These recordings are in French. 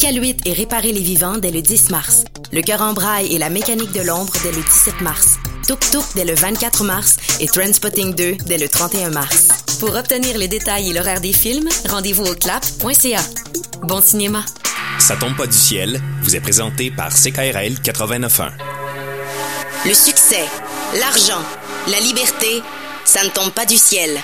Ical 8 et réparer les vivants dès le 10 mars. Le cœur en braille et la mécanique de l'ombre dès le 17 mars. Tuk Tuk dès le 24 mars et Trendspotting 2 dès le 31 mars. Pour obtenir les détails et l'horaire des films, rendez-vous au clap.ca. Bon cinéma. Ça tombe pas du ciel vous est présenté par CKRL 89.1. Le succès, l'argent, la liberté, ça ne tombe pas du ciel.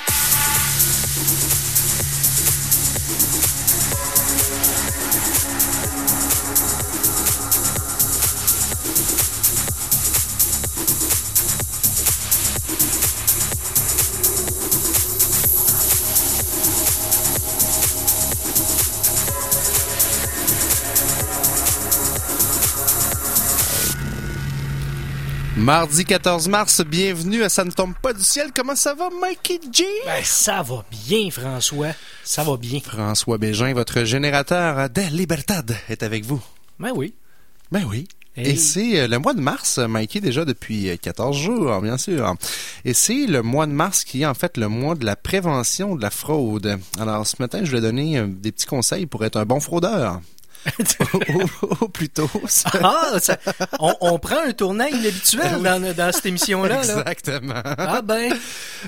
Mardi 14 mars, bienvenue à Ça ne tombe pas du ciel. Comment ça va, Mikey G? Ben, ça va bien, François. Ça va bien. François Bégin, votre générateur de Libertad est avec vous. Ben oui. Ben oui. Hey. Et c'est euh, le mois de mars, Mikey, déjà depuis euh, 14 jours, bien sûr. Et c'est le mois de mars qui est en fait le mois de la prévention de la fraude. Alors, ce matin, je vais donner euh, des petits conseils pour être un bon fraudeur. Ou, ou plutôt. ça- Ah, ça- on, on prend un tournant inhabituel dans, dans cette émission-là. là. Exactement. Ah ben,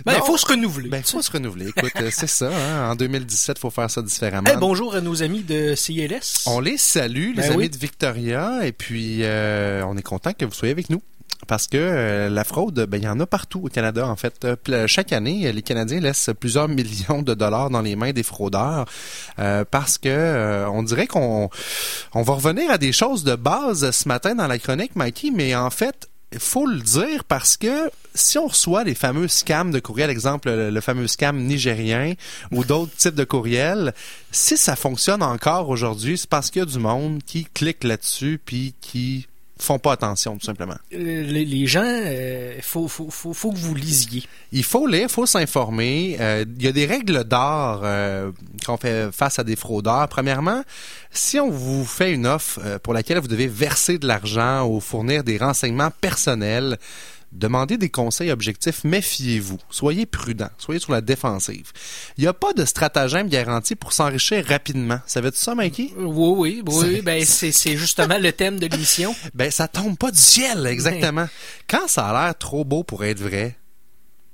ben, il faut se renouveler. Ben, faut se renouveler. Écoute, euh, c'est ça. Hein? En 2017, faut faire ça différemment. Eh, bonjour à nos amis de CLS. On les salue, les Ben amis oui. de Victoria, et puis euh, on est content que vous soyez avec nous. Parce que euh, la fraude, ben, il y en a partout au Canada, en fait. Euh, chaque année, les Canadiens laissent plusieurs millions de dollars dans les mains des fraudeurs euh, parce que on dirait qu'on on va revenir à des choses de base ce matin dans la chronique, Mikey, mais en fait, il faut le dire parce que si on reçoit les fameux scams de courriel, exemple le, le fameux scam nigérien ou d'autres types de courriels, si ça fonctionne encore aujourd'hui, c'est parce qu'il y a du monde qui clique là-dessus puis qui font pas attention tout simplement. Euh, les, les gens, il faut, faut, faut, faut que vous lisiez. Il faut lire, il faut s'informer. Euh, Il y a des règles d'art euh, qu'on fait face à des fraudeurs. Premièrement, si on vous fait une offre euh, pour laquelle vous devez verser de l'argent ou fournir des renseignements personnels, demandez des conseils objectifs, méfiez-vous. Soyez prudent, soyez sur la défensive. Il n'y a pas de stratagème garanti pour s'enrichir rapidement. Ça veut dire ça, Mikey? Oui, oui, oui. Ben, c'est c'est justement le thème de l'émission. Ben, ça tombe pas du ciel, exactement. Quand ça a l'air trop beau pour être vrai,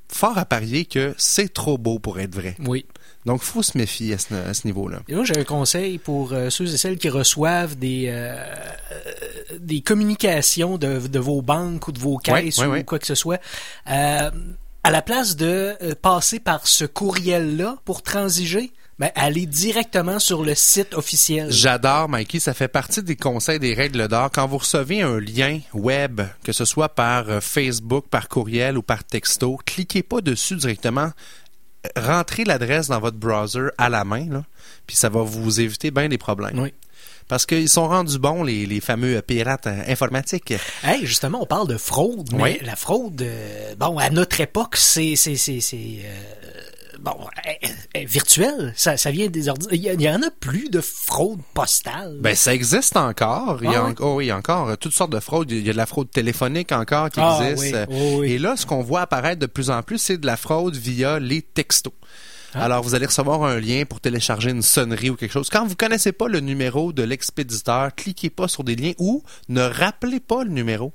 fort à parier que c'est trop beau pour être vrai. Oui. Donc, faut se méfier à ce, niveau-là. Et moi, j'ai un conseil pour euh, ceux et celles qui reçoivent des euh, euh, des communications de, de vos banques ou de vos caisses ouais, ou ouais. quoi que ce soit. Euh, à la place de passer par ce courriel-là pour transiger, ben, allez directement sur le site officiel. J'adore, Mikey. Ça fait partie des conseils des règles d'or. Quand vous recevez un lien web, que ce soit par Facebook, par courriel ou par texto, cliquez pas dessus directement. Rentrez l'adresse dans votre browser à la main, là, puis ça va vous éviter bien des problèmes. Oui. Parce qu'ils sont rendus bons, les, les fameux pirates euh, informatiques. Hey, justement, on parle de fraude, mais Oui. la fraude, euh, bon, à notre époque, c'est c'est c'est c'est euh, bon euh, euh, virtuel. Ça ça vient des ordi. Il y, en a plus de fraude postale. Ben, ça existe encore. Il y a, Ah oh oui, il y a encore euh, toutes sortes de fraudes. Il y a de la fraude téléphonique encore qui Ah existe. oui, oh oui. Et là, ce qu'on voit apparaître de plus en plus, c'est de la fraude via les textos. Ah. Alors, vous allez recevoir un lien pour télécharger une sonnerie ou quelque chose. Quand vous connaissez pas le numéro de l'expéditeur, cliquez pas sur des liens ou ne rappelez pas le numéro.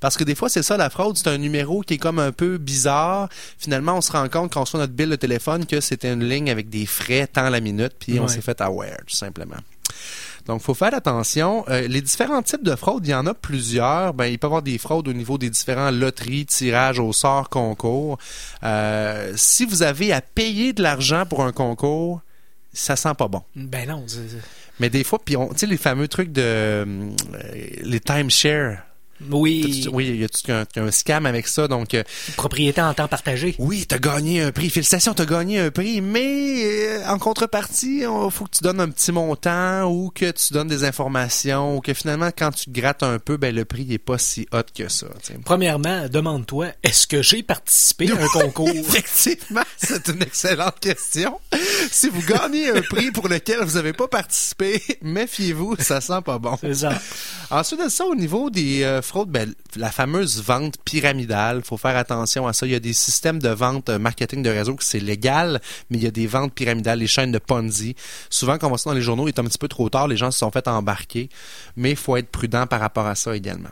Parce que des fois, c'est ça la fraude, c'est un numéro qui est comme un peu bizarre. Finalement, on se rend compte quand on reçoit notre bill de téléphone que c'était une ligne avec des frais tant la minute, puis on s'est fait aware, tout simplement. Donc, faut faire attention. Euh, les différents types de fraudes, il y en a plusieurs. Ben, il peut y avoir des fraudes au niveau des différents loteries, tirages au sort, concours. Euh, si vous avez à payer de l'argent pour un concours, ça sent pas bon. Ben non. Mais des fois, puis on, tu sais, les fameux trucs de euh, les timeshare. Oui, Oui, il y a tout un, un scam avec ça? Donc, euh, propriété en temps partagé. oui, t'as gagné un prix. Félicitations, t'as gagné un prix. Mais euh, en contrepartie, il faut que tu donnes un petit montant ou que tu donnes des informations ou que finalement, quand tu te grattes un peu, ben le prix est pas si hot que ça. Premièrement, demande-toi, est-ce que j'ai participé à un concours? Effectivement, c'est une excellente question. Si vous gagnez un prix pour lequel vous n'avez pas participé, méfiez-vous, ça sent pas bon. C'est ça. Ensuite de ça, au niveau des euh, fraudes, ben, la fameuse vente pyramidale, faut faire attention à ça. Il y a des systèmes de vente euh, marketing de réseau que c'est légal, mais il y a des ventes pyramidales, les chaînes de Ponzi. Souvent, quand on voit ça dans les journaux, il est un petit peu trop tard, les gens se sont fait embarquer, mais il faut être prudent par rapport à ça également.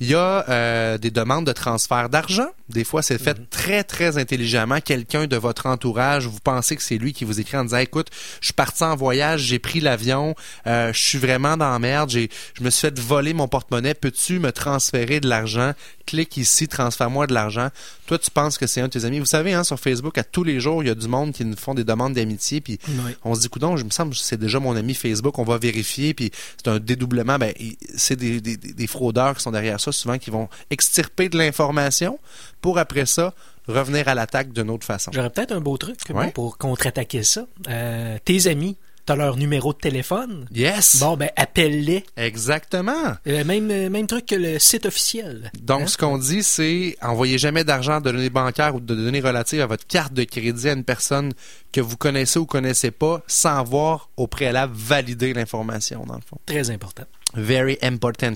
Il y a euh, des demandes de transfert d'argent. Des fois, c'est fait Mhm. très, très intelligemment. Quelqu'un de votre entourage, vous pensez que c'est lui qui vous écrit en disant, écoute, je suis parti en voyage, j'ai pris l'avion, euh, je suis vraiment dans la merde, je me suis fait voler mon porte-monnaie, peux-tu me transférer de l'argent? Clique ici, transfère-moi de l'argent. Toi, tu penses que c'est un de tes amis. Vous savez, hein, sur Facebook, à tous les jours, il y a du monde qui nous font des demandes d'amitié, puis Oui. on se dit, coudon, je me semble que c'est déjà mon ami Facebook, on va vérifier, puis c'est un dédoublement. Ben, c'est des, des- des- des fraudeurs qui sont derrière ça, souvent qui vont extirper de l'information pour après ça revenir à l'attaque d'une autre façon. J'aurais peut-être un beau truc bon, pour contre-attaquer ça. Euh, tes amis, t'as leur numéro de téléphone? Yes! Bon, ben, appelle-les. Exactement! Euh, même, euh, même truc que le site officiel. Donc, Hein? ce qu'on dit, c'est envoyez jamais d'argent de données bancaires ou de données relatives à votre carte de crédit à une personne que vous connaissez ou connaissez pas sans avoir au préalable validé l'information, dans le fond. Très important. Very important.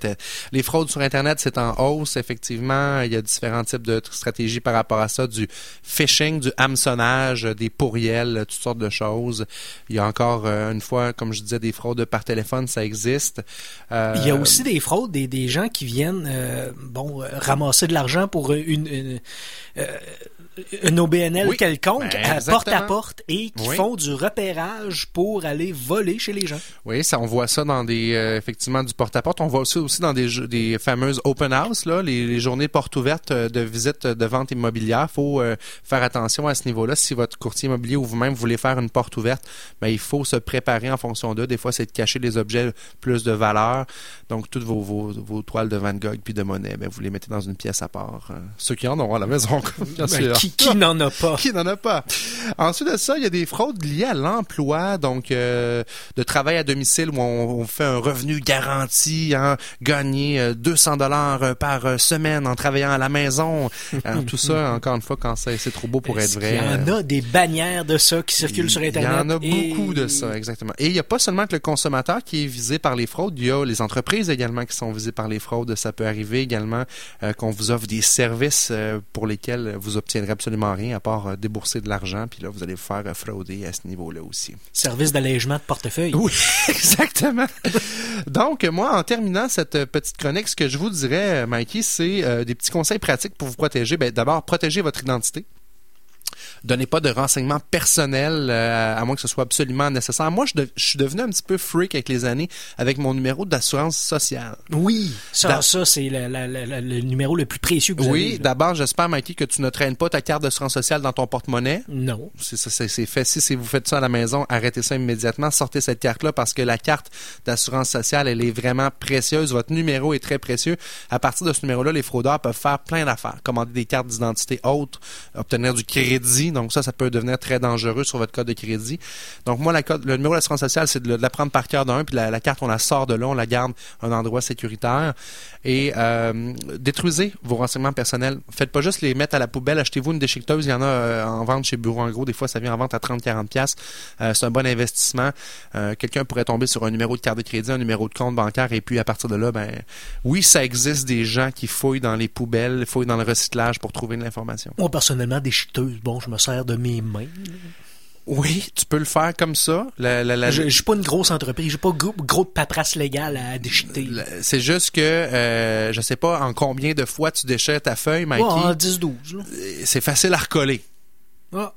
Les fraudes sur Internet, c'est en hausse, effectivement. Il y a différents types de stratégies par rapport à ça, du phishing, du hameçonnage, des pourriels, toutes sortes de choses. Il y a encore, euh, une fois, comme je disais, des fraudes par téléphone, ça existe. Euh, Il y a aussi des fraudes, des, des gens qui viennent euh, bon ramasser de l'argent pour une, une, euh, une OBNL Oui, quelconque, ben, à porte à porte, et qui Oui. font du repérage pour aller voler chez les gens. Oui, ça, on voit ça dans des, euh, effectivement, du porte-à-porte. On voit aussi, aussi dans des, des fameuses open house, là, les, les journées portes ouvertes euh, de visite de vente immobilière. faut euh, faire attention à ce niveau-là. Si votre courtier immobilier ou vous-même voulez faire une porte ouverte, ben, il faut se préparer en fonction d'eux. Des fois, c'est de cacher les objets plus de valeur. Donc, toutes vos, vos, vos toiles de Van Gogh puis de Monet, ben, vous les mettez dans une pièce à part. Euh, ceux qui en ont à la maison, bien Ben, sûr. qui qui n'en a pas? Qui n'en a pas? Ensuite de ça, il y a des fraudes liées à l'emploi, donc euh, de travail à domicile où on, on fait un revenu garanti, hein, gagner euh, 200 dollars par euh, semaine en travaillant à la maison. Hein, tout ça, encore une fois, quand c'est trop beau pour être vrai. qu'il y en a des bannières de ça qui circulent sur Internet. Il y en a et- beaucoup de ça, exactement. Et il n'y a pas seulement que le consommateur qui est visé par les fraudes, il y a les entreprises également qui sont visées par les fraudes. Ça peut arriver également euh, qu'on vous offre des services euh, pour lesquels vous obtiendrez absolument rien à part euh, débourser de l'argent, puis là, vous allez vous faire euh, frauder à ce niveau-là aussi. Service d'allègement de portefeuille. Oui, exactement. Donc, moi, en terminant cette euh, petite chronique, ce que je vous dirais, Mikey, c'est euh, des petits conseils pratiques pour vous protéger. Ben, D'abord, protégez votre identité. Donnez pas de renseignements personnels, euh, à moins que ce soit absolument nécessaire. Moi, je, de- je suis devenu un petit peu freak avec les années avec mon numéro d'assurance sociale. Oui, ça, Dans- ça c'est le, le- le- le numéro le plus précieux que vous Oui, avez. là. d'abord, j'espère, Mikey, que tu ne traînes pas ta carte d'assurance sociale dans ton porte-monnaie. Non. C'est fait. Si, si vous faites ça à la maison, arrêtez ça immédiatement. Sortez cette carte-là parce que la carte d'assurance sociale, elle est vraiment précieuse. Votre numéro est très précieux. À partir de ce numéro-là, les fraudeurs peuvent faire plein d'affaires. Commander des cartes d'identité hautes, obtenir du crédit. Donc ça, ça peut devenir très dangereux sur votre code de crédit. Donc moi, le numéro d'assurance sociale, c'est de, de la prendre par cœur d'un, puis la, carte, on la sort de là, on la garde à un endroit sécuritaire. Et euh, détruisez vos renseignements personnels. Faites pas juste les mettre à la poubelle. Achetez-vous une déchiqueteuse. Il y en a euh, en vente chez Bureau en gros. Des fois, ça vient en vente à 30-40 pièces. c'est un bon investissement. Euh, Quelqu'un pourrait tomber sur un numéro de carte de crédit, un numéro de compte bancaire, et puis à partir de là, ben oui, ça existe des gens qui fouillent dans les poubelles, fouillent dans le recyclage pour trouver de l'information. Moi, personnellement, des chiteuses, bon, je me sers de mes mains. Oui, tu peux le faire comme ça. La- la- la- Je, je suis pas une grosse entreprise, j'ai pas gros, gros de paperasse légale à déchiqueter. c'est juste que euh, je sais pas en combien de fois tu déchires ta feuille, Ouais, Mikey. en 10-12. là. C'est facile à recoller. Ah.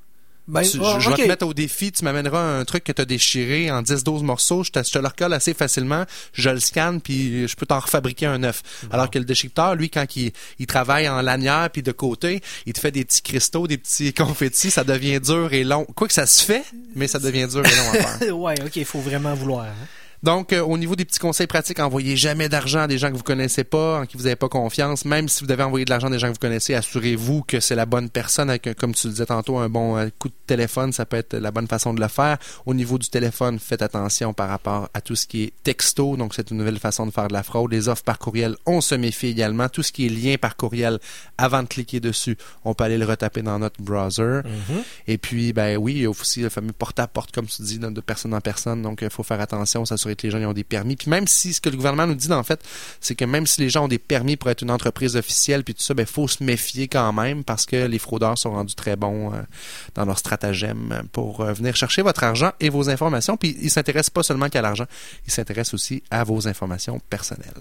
Ben, Tu- je je vais te mettre au défi, tu m'amèneras un truc que tu as déchiré en 10-12 morceaux, je te, je te le recolle assez facilement, je le scanne, puis je peux t'en refabriquer un neuf. Alors que le déchiqueteur, lui, quand il, il travaille en lanière, puis de côté, il te fait des petits cristaux, des petits confettis, ça devient dur et long. Quoi que ça se fait, mais ça devient dur et long à faire. ouais, ok, il faut vraiment vouloir. hein. Donc, euh, au niveau des petits conseils pratiques, envoyez jamais d'argent à des gens que vous connaissez pas, en qui vous n'avez pas confiance. Même si vous devez envoyer de l'argent à des gens que vous connaissez, assurez-vous que c'est la bonne personne. Avec, un- comme tu le disais tantôt, un bon euh, coup de téléphone, ça peut être la bonne façon de le faire. Au niveau du téléphone, faites attention par rapport à tout ce qui est texto. Donc, c'est une nouvelle façon de faire de la fraude. Les offres par courriel, on se méfie également. Tout ce qui est lien par courriel, avant de cliquer dessus, on peut aller le retaper dans notre browser. Et puis, ben oui, il y a aussi le fameux porte-à-porte, comme tu dis, de personne en personne. Donc, il faut faire attention, s'assurer être les gens qui ont des permis. Puis même si ce que le gouvernement nous dit, en fait, c'est que même si les gens ont des permis pour être une entreprise officielle, puis tout ça, ben faut se méfier quand même parce que les fraudeurs sont rendus très bons euh, dans leur stratagème pour euh, venir chercher votre argent et vos informations. Puis ils s'intéressent pas seulement qu'à l'argent, ils s'intéressent aussi à vos informations personnelles.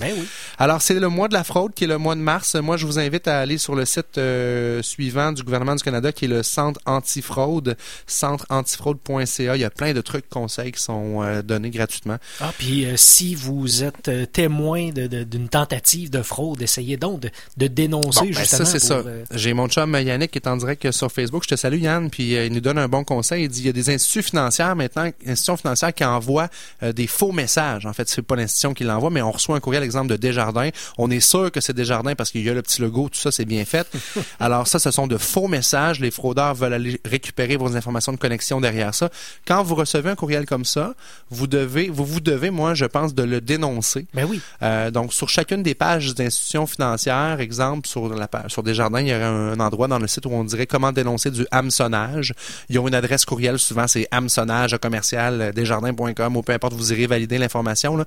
Ben oui. Alors, c'est le mois de la fraude qui est le mois de mars. Moi, je vous invite à aller sur le site euh, suivant du gouvernement du Canada qui est le Centre antifraude, centreantifraude.ca. Il y a plein de trucs, conseils qui sont donnés gratuitement. Ah, puis euh, si vous êtes euh, témoin d'une tentative de fraude, essayez donc de, de dénoncer Bon, ben, justement. ça, c'est ça. euh, J'ai mon chum Yannick qui est en direct sur Facebook. Je te salue, Yann. Puis il nous donne un bon conseil. Il dit il y a des institutions financières maintenant, institutions financières qui envoient des faux messages. En fait, c'est pas l'institution qui l'envoie, mais on reçoit un courriel, exemple de Desjardins. On est sûr que c'est Desjardins parce qu'il y a le petit logo, tout ça, c'est bien fait. Alors ça, ce sont de faux messages. Les fraudeurs veulent aller récupérer vos informations de connexion derrière ça. Quand vous recevez un courriel comme ça, vous devez, vous vous devez, moi, je pense, de le dénoncer. Ben oui. Euh, donc, sur chacune des pages d'institutions financières, exemple, sur la page, sur Desjardins, il y aurait un, endroit dans le site où on dirait comment dénoncer du hameçonnage. Ils ont une adresse courriel, souvent c'est hameçonnage commercial euh, desjardins.com ou peu importe, vous irez valider l'information. Là.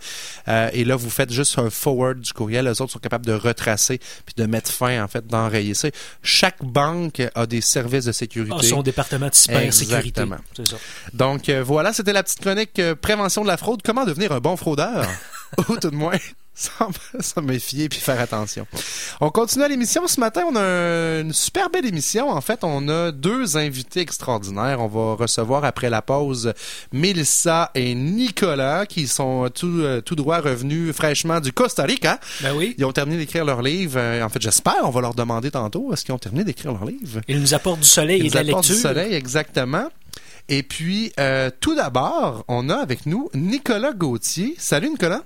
Euh, et là, vous faites juste un forward du courriel. Les autres sont capables de retracer puis de mettre fin, en fait, d'enrayer ça. Chaque banque a des services de sécurité. Ah, son département de cybersécurité. Exactement. C'est ça. Donc euh, voilà, c'était la petite chronique euh, prévention de la fraude. Comment devenir un bon fraudeur? Ou tout de moins s'en s'en méfier puis faire attention. On continue à l'émission ce matin. On a un- une super belle émission. En fait, on a deux invités extraordinaires. On va recevoir après la pause Mélissa et Nicolas qui sont tout, euh, tout droit revenus fraîchement du Costa Rica. Ben oui. Ils ont terminé d'écrire leur livre. Euh, En fait, j'espère. On va leur demander tantôt. Est-ce qu'ils ont terminé d'écrire leur livre? Il nous apporte du soleil et ils de la apportent lecture. du soleil, exactement. Et puis, euh, tout d'abord, on a avec nous Nicolas Gauthier. Salut Nicolas.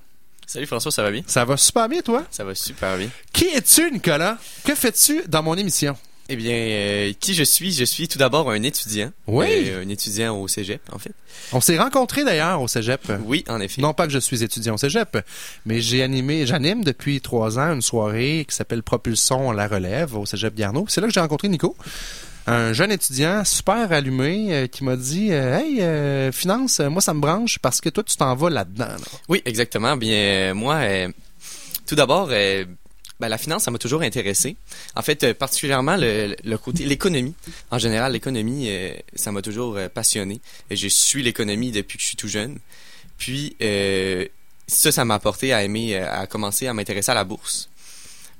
Salut François, ça va bien? Ça va super bien, toi? Ça va super bien. Qui es-tu, Nicolas? Que fais-tu dans mon émission? Eh bien, euh, qui je suis? Je suis tout d'abord un étudiant. Oui. Euh, un étudiant au cégep, en fait. On s'est rencontrés d'ailleurs au cégep. Oui, en effet. Non pas que je suis étudiant au cégep, mais j'ai animé, j'anime depuis trois ans une soirée qui s'appelle Propulson à la relève au cégep Garneau. C'est là que j'ai rencontré Nico, un jeune étudiant super allumé euh, qui m'a dit euh, Hey, euh, finance, moi ça me branche parce que toi tu t'en vas là-dedans. là. Oui, exactement. Bien, moi, tout d'abord, ben, la finance, ça m'a toujours intéressé. En fait, particulièrement côté, l'économie. En général, l'économie, ça m'a toujours passionné. Je suis l'économie depuis que je suis tout jeune. Puis, ça, ça m'a apporté à aimer, à commencer à m'intéresser à la bourse.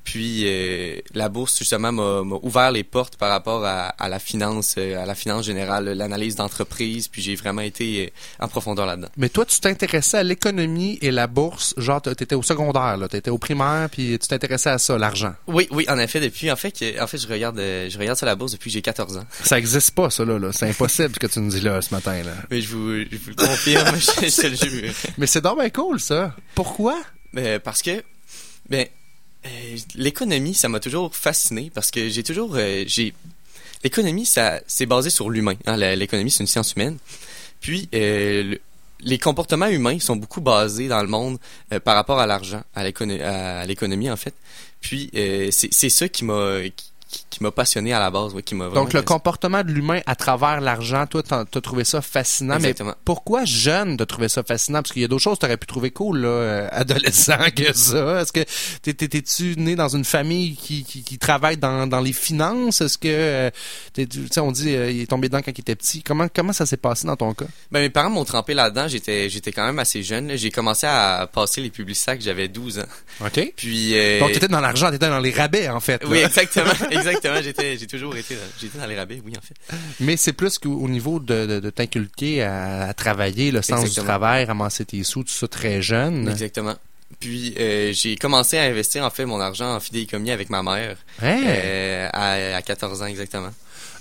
Puis euh, la bourse justement m'a ouvert les portes par rapport à, à la finance, euh, à la finance générale, l'analyse d'entreprise. Puis j'ai vraiment été euh, en profondeur là-dedans. Mais toi, tu t'intéressais à l'économie et la bourse, genre t'étais au secondaire, là, t'étais au primaire, puis tu t'intéressais à ça, l'argent. Oui, oui, en effet, depuis, en fait, en fait, je regarde, euh, je regarde ça la bourse depuis que j'ai 14 ans. Ça existe pas, ça, là. là. C'est impossible ce que tu nous dis là ce matin, là. Mais je vous, je vous le confirme, je, je te le jure. Mais c'est donc bien cool, ça. Pourquoi? Ben, parce que, ben, euh, l'économie, ça m'a toujours fasciné parce que j'ai toujours, euh, j'ai, l'économie, ça, c'est basé sur l'humain. Hein, l'économie, c'est une science humaine. Puis, euh, le- les comportements humains sont beaucoup basés dans le monde euh, par rapport à l'argent, à l'économie, en fait. Puis, euh, c'est, c'est ça qui m'a, qui m'a passionné à la base, ouais, qui m'a Donc, le comportement de l'humain à travers l'argent, toi, t'as t'as trouvé ça fascinant. Exactement. Mais pourquoi jeune de trouver ça fascinant? Parce qu'il y a d'autres choses que t'aurais pu trouver cool, là, euh, adolescent que ça. Est-ce que t'es-tu né dans une famille qui, qui, qui travaille dans, dans les finances? Est-ce que, euh, tu sais, on dit, euh, il est tombé dedans quand il était petit. Comment, comment ça s'est passé dans ton cas? Ben, mes parents m'ont trempé là-dedans. J'étais, j'étais quand même assez jeune. J'ai commencé à passer les publicités que j'avais 12 ans. OK. Puis, euh, Donc, t'étais dans l'argent, t'étais dans les rabais, en fait. là. oui, exactement, exactement. J'étais, j'ai toujours été, dans- j'étais dans les rabais, oui, en fait. Mais c'est plus qu'au au niveau de, de, de t'inculquer à, à travailler, le sens du travail, ramasser tes sous, tout ça très jeune. Exactement. Puis, euh, j'ai commencé à investir, en fait, mon argent en fidéicommis avec ma mère, Hein? euh, à, à 14 ans, exactement.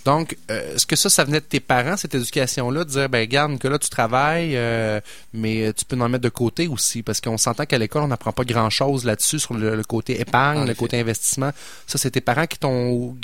Donc, euh, est-ce que ça, ça venait de tes parents, cette éducation-là, de dire, ben, garde, que là, tu travailles, euh, mais tu peux en mettre de côté aussi, parce qu'on s'entend qu'à l'école, on n'apprend pas grand-chose là-dessus, sur le, le côté épargne, En le côté investissement. Ça, c'est tes parents qui t'ont ou-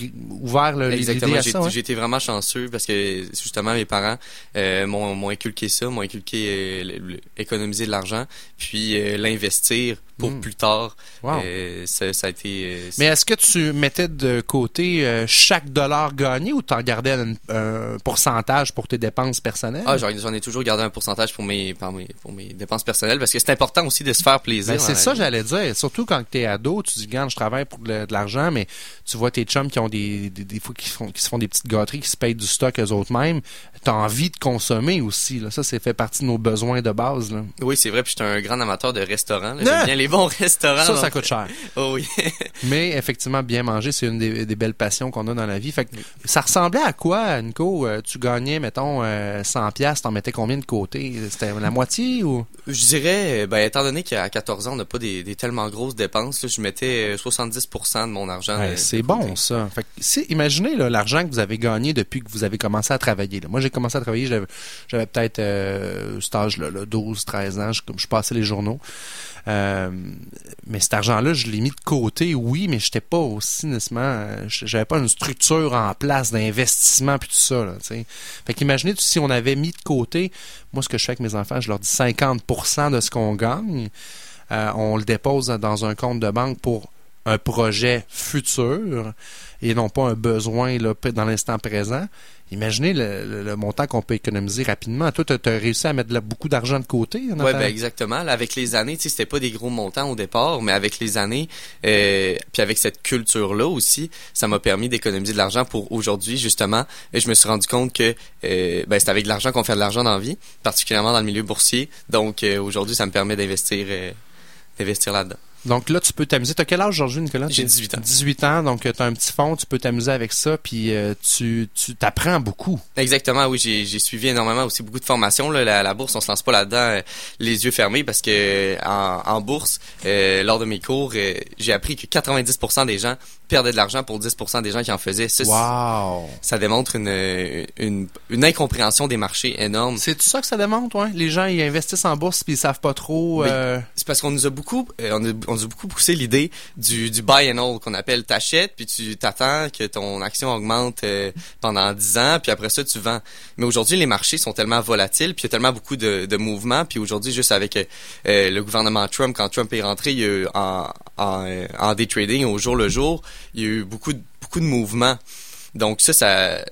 ouvert le- Exactement. J'ai, hein? j'ai été vraiment chanceux parce que, justement, mes parents euh, m'ont, inculqué ça, m'ont inculqué euh, économiser de l'argent, puis euh, l'investir pour Mm. plus tard. Wow. Euh, ça, ça a été. euh, Mais est-ce que tu mettais de côté euh, chaque dollar gagné ou t'en gardais un, un pourcentage pour tes dépenses personnelles? Ah, j'en ai toujours gardé un pourcentage pour mes, pour mes, pour mes dépenses personnelles parce que c'est important aussi de se faire plaisir. Ben, c'est la ça, j'allais dire. Surtout quand t'es ado, tu dis, regarde, je travaille pour de, de l'argent, mais tu vois tes chums qui ont des, des, des fois qui, font, qui se font des petites gâteries, qui se payent du stock eux autres mêmes. T'as envie de consommer aussi, là. Ça, c'est fait partie de nos besoins de base, là. Oui, c'est vrai. Puis je suis un grand amateur de restaurants. là. J'aime bien les bons restaurants. Ça, ça coûte cher. Oh oui. Mais effectivement, bien manger, c'est une des, des belles passions qu'on a dans la vie. Fait que, ça ressemblait à quoi, Nico? Euh, Tu gagnais, mettons, euh, 100 pièces, t'en mettais combien de côté? C'était la moitié ou? Je dirais, euh, ben, étant donné qu'à 14 ans, on n'a pas des, des tellement grosses dépenses, là, je mettais euh, 70% de mon argent. Ouais, euh, c'est bon, ça. Fait que, imaginez l'argent que vous avez gagné depuis que vous avez commencé à travailler. là. Moi, j'ai commencé à travailler, j'avais, peut-être euh, cet âge-là, là, 12, 13 ans, je, je passais les journaux. Euh, mais cet argent-là, je l'ai mis de côté, oui, mais j'étais pas aussi nécessairement... euh, J'avais pas une structure en place d'investissement puis tout ça. Là, fait qu'imaginez si on avait mis de côté, moi, ce que je fais avec mes enfants, je leur dis 50% de ce qu'on gagne, euh, on le dépose dans un compte de banque pour un projet futur et non pas un besoin dans l'instant présent. Imaginez le, montant qu'on peut économiser rapidement. Toi, tu as réussi à mettre là, beaucoup d'argent de côté. Nathan? ben exactement. Avec les années, c'était pas des gros montants au départ, mais avec les années, euh, puis avec cette culture-là aussi, ça m'a permis d'économiser de l'argent pour aujourd'hui, justement. Et je me suis rendu compte que euh, ben, c'est avec de l'argent qu'on fait de l'argent dans la vie, particulièrement dans le milieu boursier. Donc euh, aujourd'hui, ça me permet d'investir là-dedans. Donc là, tu peux t'amuser. T'as quel âge aujourd'hui, Nicolas? J'ai T'es- 18 ans. 18 ans, donc tu as un petit fond, tu peux t'amuser avec ça, puis euh, tu tu t'apprends beaucoup. Exactement, oui, j'ai j'ai suivi énormément aussi beaucoup de formations. Là. La, la bourse, on se lance pas là-dedans euh, les yeux fermés parce que euh, en, en bourse, euh, lors de mes cours, euh, j'ai appris que 90% des gens perdaient de l'argent pour 10% des gens qui en faisaient. Ça, Wow! ça démontre une, une, une incompréhension des marchés énorme. C'est tout ça que ça démontre, ouais? Les gens, ils investissent en bourse puis ils savent pas trop... Euh, C'est parce qu'on nous a beaucoup, euh, on, a, on nous a beaucoup poussé l'idée du, du buy and hold qu'on appelle t'achètes puis tu t'attends que ton action augmente euh, pendant 10 ans puis après ça tu vends. Mais aujourd'hui les marchés sont tellement volatiles puis il y a tellement beaucoup de, de mouvements puis aujourd'hui juste avec euh, euh, le gouvernement Trump quand Trump est rentré il y a eu en en, en day trading au jour le jour il y a eu beaucoup de, beaucoup de mouvements. Donc ça, ça,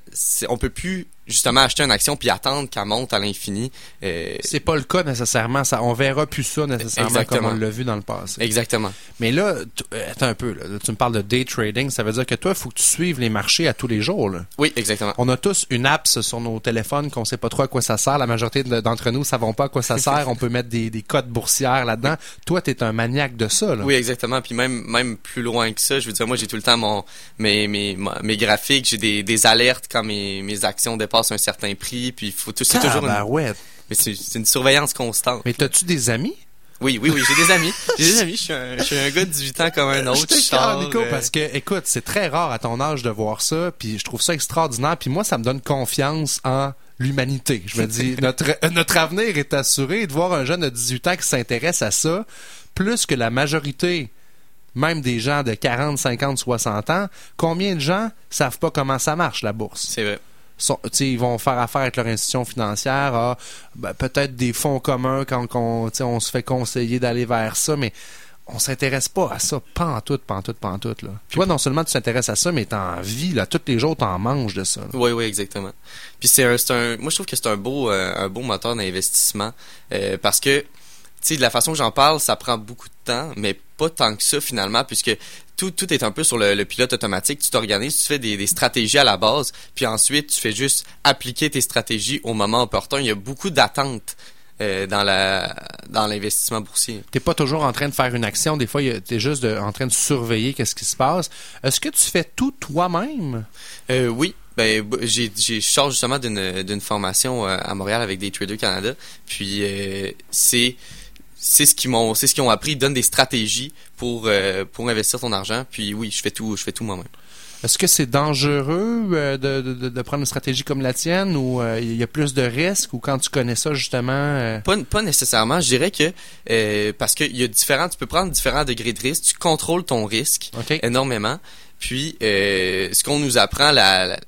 on peut plus justement acheter une action puis attendre qu'elle monte à l'infini. Euh, C'est pas le cas nécessairement. Ça, on verra plus ça nécessairement Exactement. comme on l'a vu dans le passé. exactement. Mais là, euh, attends un peu. Là, Là, tu me parles de day trading. Ça veut dire que toi, il faut que tu suives les marchés à tous les jours. Là. Oui, exactement. On a tous une app sur nos téléphones qu'on sait pas trop à quoi ça sert. La majorité de- d'entre nous savons pas à quoi ça sert. on peut mettre des, des codes boursières là-dedans. Toi, tu es un maniaque de ça. Là. Oui, exactement. Puis même même plus loin que ça, je veux dire, moi j'ai tout le temps mon mes mes mes graphiques, j'ai des, des alertes quand mes mes actions un certain prix. Puis il faut c'est toujours une, mais c'est une surveillance constante. Mais t'as-tu des amis? Oui, oui, oui, j'ai des amis. J'ai des amis. Je suis un je suis un gars de 18 ans comme un autre. Je te sors, Nico, euh, parce que, écoute, c'est très rare à ton âge de voir ça, puis je trouve ça extraordinaire, puis moi, ça me donne confiance en l'humanité. Je me dis, notre, notre avenir est assuré de voir un jeune de 18 ans qui s'intéresse à ça, plus que la majorité, même des gens de 40, 50, 60 ans. Combien de gens savent pas comment ça marche, la bourse? C'est vrai. Ils vont faire affaire avec leur institution financière, ah, ben, peut-être des fonds communs quand on, se fait conseiller d'aller vers ça, mais on s'intéresse pas à ça, pas en tout, pas en tout, pas en tout. Là. Toi, non seulement tu t'intéresses à ça, mais t'en vis, là, tous les jours, t'en manges de ça. Oui, oui, exactement. Puis c'est un, un, moi je trouve que c'est un beau, euh, moteur d'investissement euh, parce que, de la façon que j'en parle, ça prend beaucoup de mais pas tant que ça finalement, puisque tout, tout est un peu sur le, le pilote automatique. Tu t'organises, tu fais des, des stratégies à la base, puis ensuite tu fais juste appliquer tes stratégies au moment opportun. Il y a beaucoup d'attentes euh, dans la, dans l'investissement boursier. T'es pas toujours en train de faire une action, des fois, t'es juste de- en train de surveiller qu'est-ce qui se passe. Est-ce que tu fais tout toi-même? Euh, oui. Ben, j'ai, j'ai, je sors justement d'une, d'une formation euh, à Montréal avec des Traders Canada. Puis euh, c'est, c'est ce qu'ils m'ont, c'est ce qu'ils ont appris. Ils donnent des stratégies pour euh, pour investir ton argent. Puis oui, je fais tout, je fais tout moi-même. Est-ce que c'est dangereux euh, de, de- de prendre une stratégie comme la tienne ou euh, il y a plus de risques ou quand tu connais ça justement euh, Pas, pas nécessairement. Je dirais que euh, parce qu'il y a différents, tu peux prendre différents degrés de risque. Tu contrôles ton risque OK. énormément. Puis euh, ce qu'on nous apprend, la- la-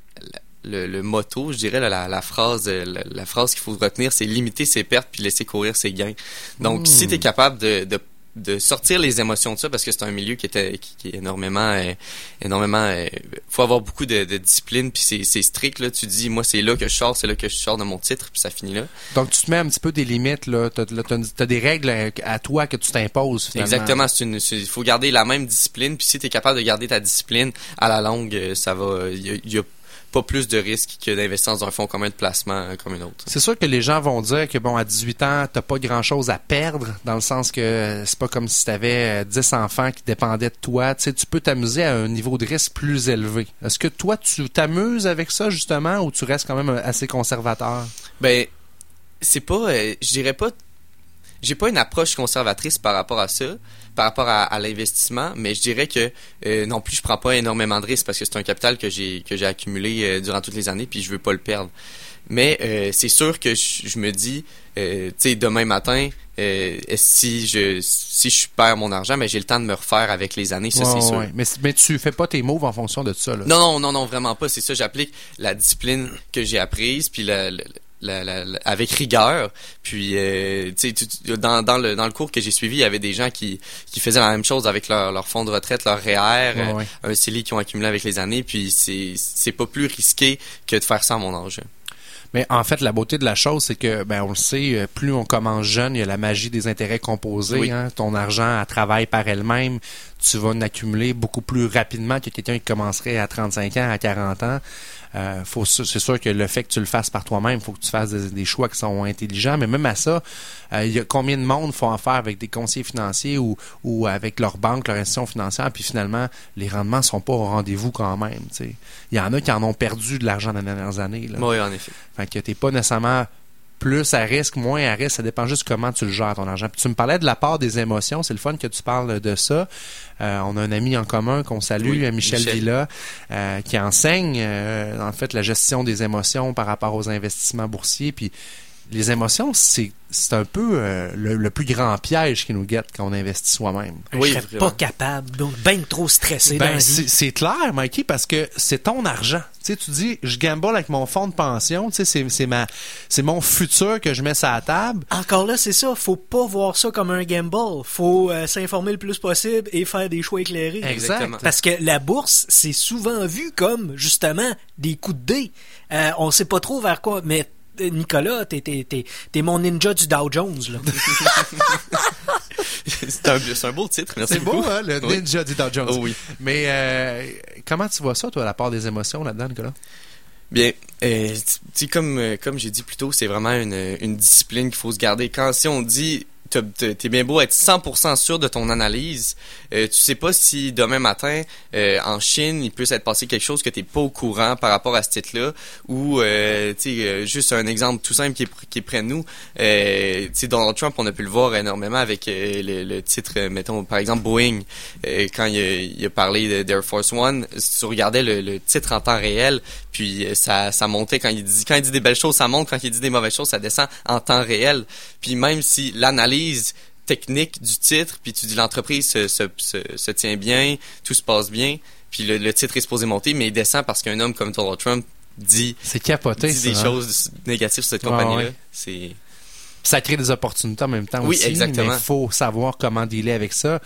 le, le motto, je dirais la, la, la phrase, euh, la, la phrase qu'il faut retenir, c'est limiter ses pertes puis laisser courir ses gains. Donc Hmm. si tu es capable de, de de sortir les émotions de ça parce que c'est un milieu qui était qui, qui est énormément euh, énormément euh, faut avoir beaucoup de, de discipline puis c'est strict là tu dis moi c'est là que je sors c'est là que je sors de mon titre puis ça finit là Donc, tu te mets un petit peu des limites, là. T'as, là, t'as- t'as des règles à, à toi que tu t'imposes, finalement. exactement il faut garder la même discipline puis si tu es capable de garder ta discipline à la longue euh, ça va il y a, y a pas plus de risques que d'investir dans un fonds commun de placement euh, comme un autre. C'est sûr que les gens vont dire que bon à 18 ans, t'as pas grand-chose à perdre dans le sens que euh, c'est pas comme si t'avais euh, 10 enfants qui dépendaient de toi, tu sais tu peux t'amuser à un niveau de risque plus élevé. Est-ce que toi tu t'amuses avec ça justement ou tu restes quand même euh, assez conservateur? Ben, c'est pas, euh, je dirais pas, j'ai pas une approche conservatrice par rapport à ça, par rapport à, à l'investissement, mais je dirais que euh, non plus je prends pas énormément de risques parce que c'est un capital que j'ai que j'ai accumulé euh, durant toutes les années puis je veux pas le perdre. Mais euh, c'est sûr que je, je me dis, tu sais, demain matin, si je si je perds mon argent, mais j'ai le temps de me refaire avec les années, ça Ouais, c'est sûr. ouais. Mais, mais tu fais pas tes moves en fonction de ça là. Non, non, non, non, vraiment pas. C'est ça, j'applique la discipline que j'ai apprise, puis la, la- la- la- la- avec rigueur. Puis, euh, tu dans, dans, le, dans le cours que j'ai suivi, il y avait des gens qui, qui faisaient la même chose avec leur, leur fonds de retraite, leur REER, Ouais, euh, ouais. un CELI qu'ils ont accumulé avec les années. Puis, c'est c'est pas plus risqué que de faire ça à mon âge. Mais en fait, la beauté de la chose, c'est que, ben, on le sait, euh, plus on commence jeune, il y a la magie des intérêts composés. Oui. hein. Ton argent, elle travaille par elle-même. Tu vas en accumuler beaucoup plus rapidement que quelqu'un qui commencerait à 35 ans, à 40 ans. Euh, faut, c'est sûr que le fait que tu le fasses par toi-même, faut que tu fasses des, des choix qui sont intelligents. Mais même à ça, euh, il y a combien de monde font affaire avec des conseillers financiers ou, ou avec leur banque, leur institution financière, puis finalement, les rendements sont pas au rendez-vous quand même. Il y en a qui en ont perdu de l'argent dans les dernières années. Là. Oui, en effet. Fait que t'es pas nécessairement plus à risque, moins à risque, ça dépend juste comment tu le gères ton argent. Puis tu me parlais de la part des émotions, c'est le fun que tu parles de ça. Euh, on a un ami en commun qu'on salue, Oui, Michel, Michel. Villa, euh, qui enseigne euh, en fait la gestion des émotions par rapport aux investissements boursiers. Puis les émotions, c'est c'est un peu euh, le, le plus grand piège qui nous guette quand on investit soi-même. Oui, je serais pas capable, donc ben trop stressé dans Ben, la c'est vie. c'est clair, Mikey, parce que c'est ton argent. Tu sais, tu dis, je gamble avec mon fonds de pension, tu sais, c'est- c'est ma, c'est mon futur que je mets sur la table. Encore là, c'est ça. Faut pas voir ça comme un gamble. Faut euh, s'informer le plus possible et faire des choix éclairés. Exactement. Parce que la bourse, c'est souvent vu comme justement des coups de dés. Euh, on sait pas trop vers quoi, mais Nicolas, t'es, t'es, t'es, t'es mon ninja du Dow Jones. Là. c'est un, c'est un beau titre, merci C'est beau, hein, le Oui. ninja du Dow Jones. Oh oui. Mais euh, comment tu vois ça, toi, la part des émotions là-dedans, Nicolas? Bien, euh, tu sais, comme, euh, comme j'ai dit plus tôt, c'est vraiment une, une discipline qu'il faut se garder. Quand si on dit t'es bien beau être 100% sûr de ton analyse, euh, tu sais pas si demain matin euh, en Chine il peut s'être passé quelque chose que t'es pas au courant par rapport à ce titre-là, ou euh, sais euh, juste un exemple tout simple qui est, près de nous. Euh, tu sais Donald Trump, on a pu le voir énormément avec euh, le, titre, euh, mettons par exemple Boeing, quand il a, il a parlé d'Air Force One, si tu regardais le, titre en temps réel, puis ça, ça montait quand il dit quand il dit des belles choses, ça monte, quand il dit des mauvaises choses, ça descend en temps réel. Puis même si l'analyse technique du titre, puis tu dis l'entreprise se, se, se, se tient bien, tout se passe bien, puis le, le titre est supposé monter, mais il descend parce qu'un homme comme Donald Trump dit, capoté, dit ça. des hein? choses négatives sur cette compagnie-là. ouais. C'est Ça crée des opportunités en même temps Oui, aussi. exactement. Mais il faut savoir comment dealer avec ça.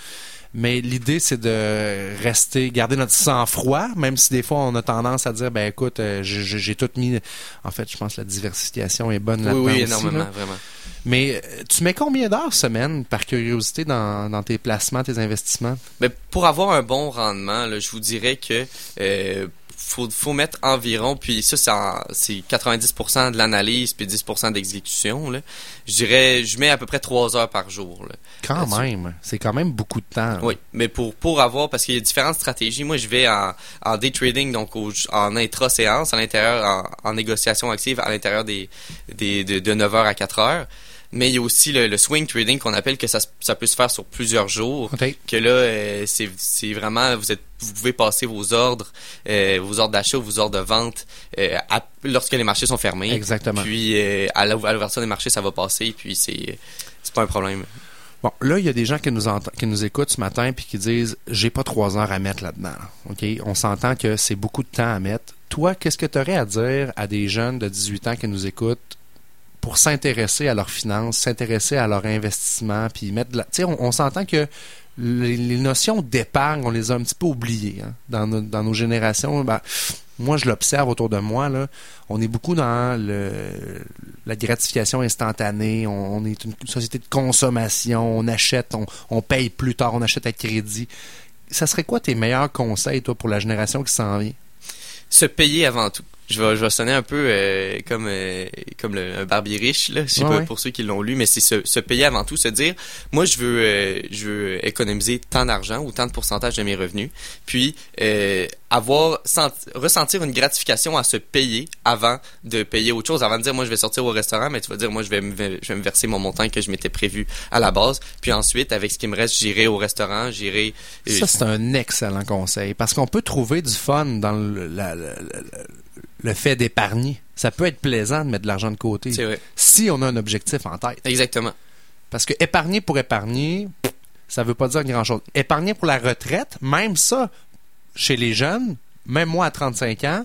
Mais l'idée, c'est de rester, garder notre sang-froid, même si des fois on a tendance à dire, ben écoute, euh, j'ai tout mis. En fait, je pense que la diversification est bonne là-dedans oui, énormément, là. vraiment. Mais euh, tu mets combien d'heures semaine, par curiosité, dans, dans tes placements, tes investissements? Mais pour avoir un bon rendement, là, je vous dirais que euh, faut, faut mettre environ, puis ça, c'est en- c'est 90% de l'analyse, puis 10% d'exécution. là. Je dirais, je mets à peu près 3 heures par jour. Là. Quand même. C'est quand même beaucoup de temps. Oui, mais pour pour avoir parce qu'il y a différentes stratégies. Moi, je vais en, en day trading donc au, en intra séance à l'intérieur en, en négociation active à l'intérieur des, des de, de 9h à 4h. Mais il y a aussi le, le swing trading qu'on appelle que ça ça peut se faire sur plusieurs jours. Que là euh, c'est vraiment vous êtes vous pouvez passer vos ordres euh, vos ordres d'achat vos ordres de vente euh, à- lorsque les marchés sont fermés. Exactement. Puis à l'ou- à l'ouverture des marchés ça va passer puis c'est c'est pas un problème. Bon, là, il y a des gens qui nous, qui nous écoutent ce matin puis qui disent j'ai pas trois heures à mettre là-dedans. OK? On s'entend que c'est beaucoup de temps à mettre. Toi, qu'est-ce que tu aurais à dire à des jeunes de 18 ans qui nous écoutent pour s'intéresser à leurs finances, s'intéresser à leur investissement, puis mettre de la... On, s'entend que les, notions d'épargne, on les a un petit peu oubliées hein, dans, nos, générations. Ben, moi, je l'observe autour de moi. On est beaucoup dans le, la gratification instantanée. On, on est une société de consommation. On achète, on, on paye plus tard, on achète à crédit. Ça serait quoi tes meilleurs conseils, toi, pour la génération qui s'en vient? Se payer avant tout. Je vais, je vais sonner un peu euh, comme euh, comme le, un barbier riche là, je sais Ouais, pas ouais. pour ceux qui l'ont lu, mais c'est se, se payer avant tout, se dire, moi je veux euh, je veux économiser tant d'argent ou tant de pourcentage de mes revenus, puis euh, avoir senti- ressentir une gratification à se payer avant de payer autre chose, avant de dire moi je vais sortir au restaurant, mais tu vas dire moi je vais me, je vais me verser mon montant que je m'étais prévu à la base, puis ensuite avec ce qui me reste j'irai au restaurant, j'irai euh, Ça, c'est un excellent conseil parce qu'on peut trouver du fun dans le, la- la- la- le fait d'épargner. Ça peut être plaisant de mettre de l'argent de côté vrai. si on a un objectif en tête. Exactement. Parce que épargner pour épargner, ça veut pas dire grand-chose. Épargner pour la retraite, même ça, chez les jeunes, même moi à 35 ans,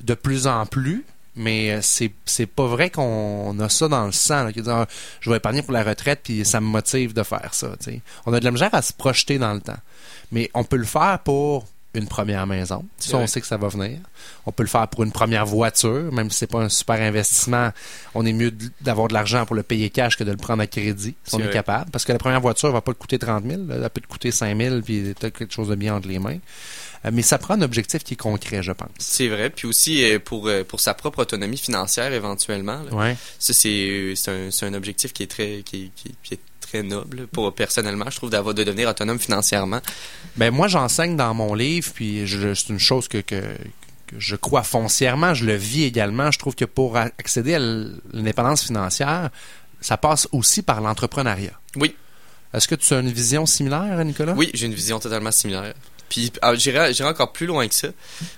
de plus en plus, mais euh, c'est c'est pas vrai qu'on a ça dans le sang. là, qui dit, Ah, je vais épargner pour la retraite, puis ça me motive de faire ça. On a de la misère à se projeter dans le temps. Mais on peut le faire pour une première maison. Ça, on sait que ça va venir. On peut le faire pour une première voiture, même si c'est pas un super investissement. On est mieux d'avoir de l'argent pour le payer cash que de le prendre à crédit, si on est capable. Parce que la première voiture va pas te coûter 30 000, là. elle peut te coûter 5 000, puis t'as quelque chose de bien entre les mains. Euh, Mais ça prend un objectif qui est concret, je pense. C'est vrai. Puis aussi euh, pour euh, pour sa propre autonomie financière éventuellement. là. Ouais. Ça c'est un objectif qui est très qui, qui, qui est très noble pour personnellement je trouve d'avoir de devenir autonome financièrement. Ben moi, j'enseigne dans mon livre, puis c'est une chose que, que, que je crois foncièrement, je le vis également. Je trouve que pour accéder à l'indépendance financière, ça passe aussi par l'entrepreneuriat. Oui. Est-ce que tu as une vision similaire, Nicolas? Oui, j'ai une vision totalement similaire. Puis ah, j'irai j'irai encore plus loin que ça.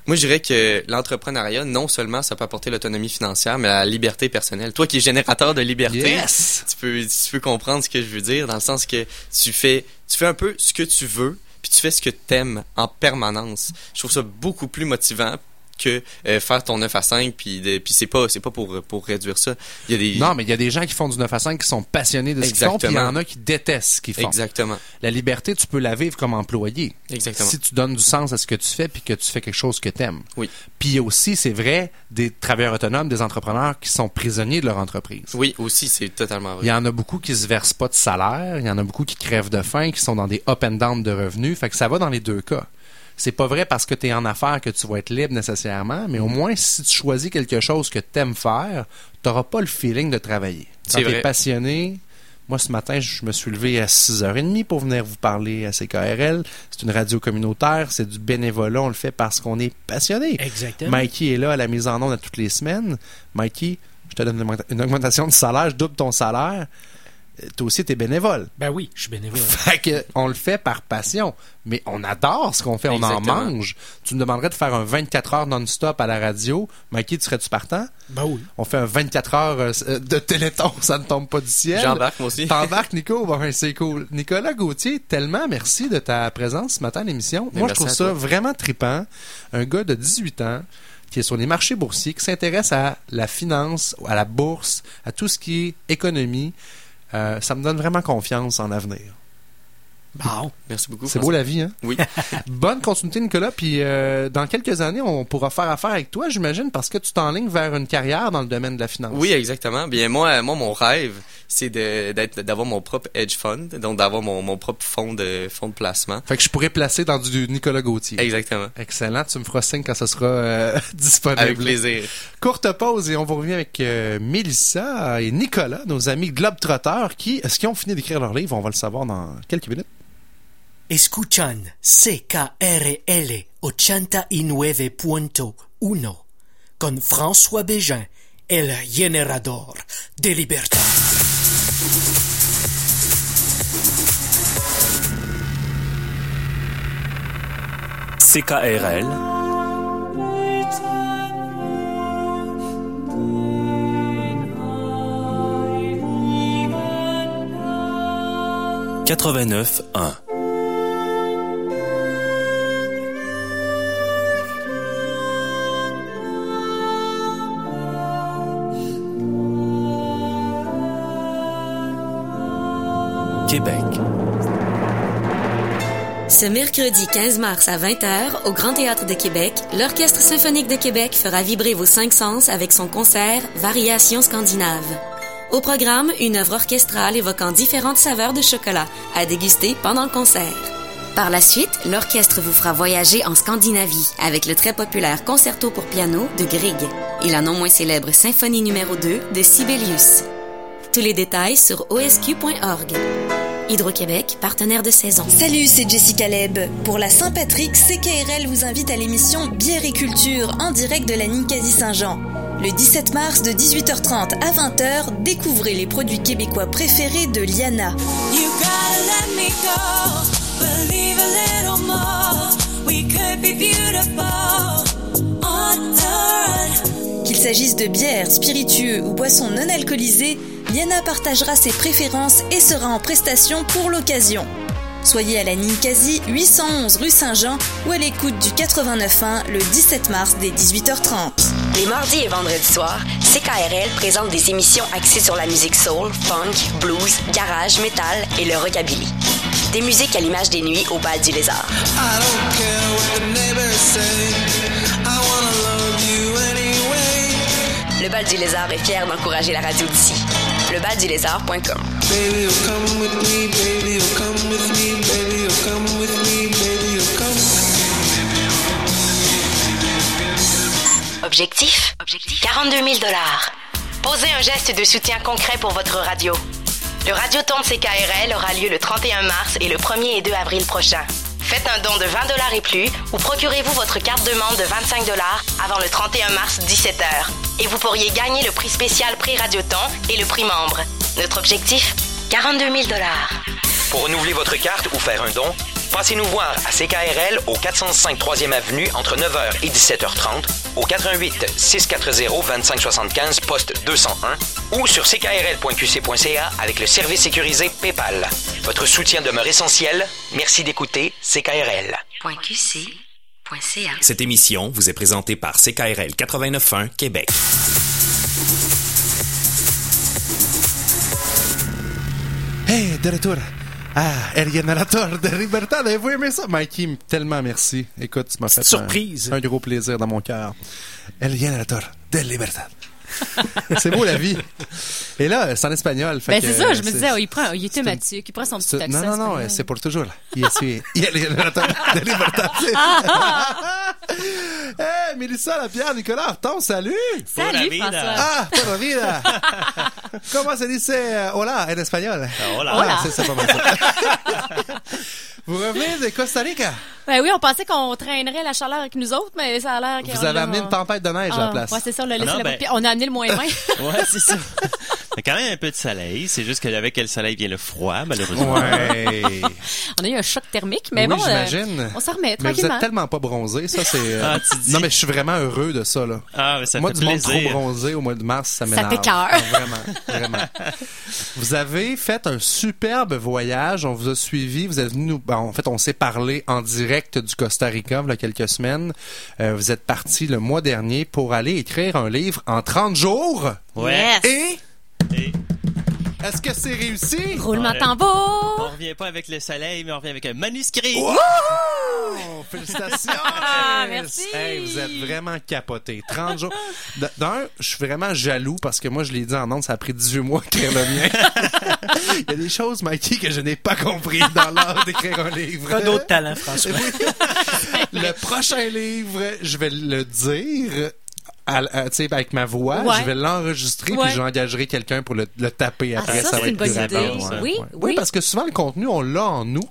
Moi, je dirais que l'entrepreneuriat, non seulement ça peut apporter l'autonomie financière, mais la liberté personnelle. Toi qui es générateur de liberté, Yes! tu peux tu peux comprendre ce que je veux dire dans le sens que tu fais tu fais un peu ce que tu veux puis tu fais ce que t'aimes en permanence. Je trouve ça beaucoup plus motivant que euh, faire ton 9 à 5 puis puis c'est pas c'est pas pour pour réduire ça. Il y a des Non, mais il y a des gens qui font du 9 à 5 qui sont passionnés de ce qu'ils font, puis il y en a qui détestent ce qu'ils font. Exactement. La liberté, tu peux la vivre comme employé. Exactement. Si tu donnes du sens à ce que tu fais, puis que tu fais quelque chose que tu aimes. Oui. Puis aussi, c'est vrai, des travailleurs autonomes, des entrepreneurs qui sont prisonniers de leur entreprise. Oui, aussi c'est totalement vrai. Il y en a beaucoup qui se versent pas de salaire, il y en a beaucoup qui crèvent de faim, qui sont dans des up and down de revenus, fait que ça va dans les deux cas. C'est pas vrai parce que tu es en affaires que tu vas être libre nécessairement, mais au moins si tu choisis quelque chose que tu aimes faire, tu n'auras pas le feeling de travailler. Quand tu es passionné, moi ce matin, je me suis levé à 6h30 pour venir vous parler à CKRL. C'est une radio communautaire, c'est du bénévolat, on le fait parce qu'on est passionné. Exactement. Mikey est là à la mise en onde à toutes les semaines. Mikey, je te donne une augmentation de salaire, je double ton salaire. Euh, Toi aussi, t'es bénévole. Ben oui, je suis bénévole. Fait que on le fait par passion. Mais on adore ce qu'on fait, on Exactement. en mange. Tu me demanderais de faire un 24 heures non-stop à la radio. Mikey, tu serais-tu partant? Ben oui. On fait un 24 heures euh, de téléthon, ça ne tombe pas du ciel. J'embarque moi aussi. T'embarques, Nico? Ben, c'est cool. Nicolas Gauthier, tellement merci de ta présence ce matin à l'émission. Mais Moi, je trouve ça toi. vraiment trippant. Un gars de 18 ans qui est sur les marchés boursiers, qui s'intéresse à la finance, à la bourse, à tout ce qui est économie. Euh, ça me donne vraiment confiance en l'avenir. Bon. Merci beaucoup. C'est beau la vie, hein? Oui. Bonne continuité, Nicolas. Puis euh, dans quelques années, on pourra faire affaire avec toi, j'imagine, parce que tu t'enlignes vers une carrière dans le domaine de la finance. Oui, exactement. Bien, moi, moi, mon rêve, c'est d'être, d'avoir mon propre hedge fund, donc d'avoir mon, mon propre fonds de, fonds de placement. Fait que je pourrais placer dans du Nicolas Gauthier. Exactement. Excellent. Tu me feras signe quand ce sera euh, disponible. Avec plaisir. Courte pause et on vous revient avec euh, Mélissa et Nicolas, nos amis Globetrotters, qui, est-ce qu'ils ont fini d'écrire leur livre? On va le savoir dans quelques minutes. Escuchan CKRL 89.1 con François Bégin, el generador de libertad. CKRL 89.1 Ce mercredi 15 mars à 20h, au Grand Théâtre de Québec, l'Orchestre symphonique de Québec fera vibrer vos cinq sens avec son concert Variations scandinaves. Au programme, une œuvre orchestrale évoquant différentes saveurs de chocolat à déguster pendant le concert. Par la suite, l'orchestre vous fera voyager en Scandinavie avec le très populaire concerto pour piano de Grieg et la non moins célèbre symphonie numéro 2 de Sibelius. Tous les détails sur osq.org. Hydro-Québec, partenaire de saison. Salut, c'est Jessica Leb. Pour la Saint-Patrick, CKRL vous invite à l'émission Bière et Culture en direct de la Ninkasi Saint-Jean. Le 17 mars de 18h30 à 20h, découvrez les produits québécois préférés de Liana. You gotta let me go, believe a little more. S'agisse de bière, spiritueux ou boissons non alcoolisées, Liana partagera ses préférences et sera en prestation pour l'occasion. Soyez à la Ninkasi 811 rue Saint-Jean ou à l'écoute du 89.1 le 17 mars dès 18h30. Les mardis et vendredis soirs, CKRL présente des émissions axées sur la musique soul, funk, blues, garage, metal et le rockabilly. Des musiques à l'image des nuits au bal du lézard. I don't care what the Le bal du lézard est fier d'encourager la radio d'ici. Lebaldulézard.com come Objectif? 42 000 Posez un geste de soutien concret pour votre radio. Le Radioton de CKRL aura lieu le 31 mars et le 1er et 2 avril prochain. Faites un don de 20 et plus ou procurez-vous votre carte de membre de 25 avant le 31 mars 17h. Et vous pourriez gagner le prix spécial prix Radioton et le prix membre. Notre objectif 42 000 Pour renouveler votre carte ou faire un don, passez-nous voir à CKRL au 405 3e Avenue entre 9h et 17h30, au 88 640 2575 poste 201 ou sur ckrl.qc.ca avec le service sécurisé PayPal. Votre soutien demeure essentiel. Merci d'écouter CKRL. .qc.ca Cette émission vous est présentée par CKRL 89.1 Québec. Hey, de retour. Ah, El Generator de Libertad. Avez-vous aimé ça? Mikey, tellement merci. Écoute, tu m'as fait un- surprise. Un, gros plaisir dans mon cœur. El Generator de Libertad. c'est beau la vie. Et là, c'est en espagnol. Ben, c'est ça, je me disais, oh, il prend, il est thématique, il prend son petit accent. Non, non, non, c'est pour toujours. Y es, y el Generator de Libertad. hey, Mélissa, la Pierre, Nicolas Arton, salut! Salut, François. Ah, pura vida. ¿Cómo se dice euh, hola en espagnol? hola. Hola. c'est ça, pas mal ça. Vous revenez de Costa Rica? Ben oui, on pensait qu'on traînerait la chaleur avec nous autres, mais ça a l'air qu'on Vous avez amené une tempête de neige à la Ah, place. Ouais, c'est ça, on l'a laissé non, là-bas. ben- On a amené le moins 20. Ouais, c'est ça. Il y a quand même un peu de soleil. C'est juste qu'avec le soleil vient le froid, malheureusement. Ouais. on a eu un choc thermique, mais oui, bon, euh, j'imagine. on s'en remet Mais vous êtes tellement pas bronzé, ça c'est. euh, Ah. Non mais je suis vraiment heureux de ça là. Ah, mais ça Moi fait du monde trop plaisir. bronzé au mois de mars, ça Ça m'énerve. t'écoeure. Ah, vraiment, vraiment. Vous avez fait un superbe voyage, on vous a suivi, vous êtes venu nous ben, en fait on s'est parlé en direct du Costa Rica il y a quelques semaines. Euh, vous êtes parti le mois dernier pour aller écrire un livre en 30 jours. Ouais. Et Et est-ce que c'est réussi? Roulement de on tambour. revient pas avec le soleil, mais on revient avec un manuscrit. Wow! Félicitations! Ah, merci. Hey, vous êtes vraiment capoté. 30 jours. D'un, je suis vraiment jaloux parce que moi, je l'ai dit en ondes, ça a pris 18 mois d'écrire le mien. Il y a des choses, Mikey, que je n'ai pas compris dans l'art d'écrire un livre. Pas d'autres talents, François. le prochain livre, je vais le dire. À- à- tu sais, avec ma voix, Ouais. je vais l'enregistrer Ouais. puis j'engagerai quelqu'un pour le, le taper Ah, après. ça, va c'est être une bonne plus idée. Oui, Ouais. oui. parce que souvent le contenu, on l'a en nous.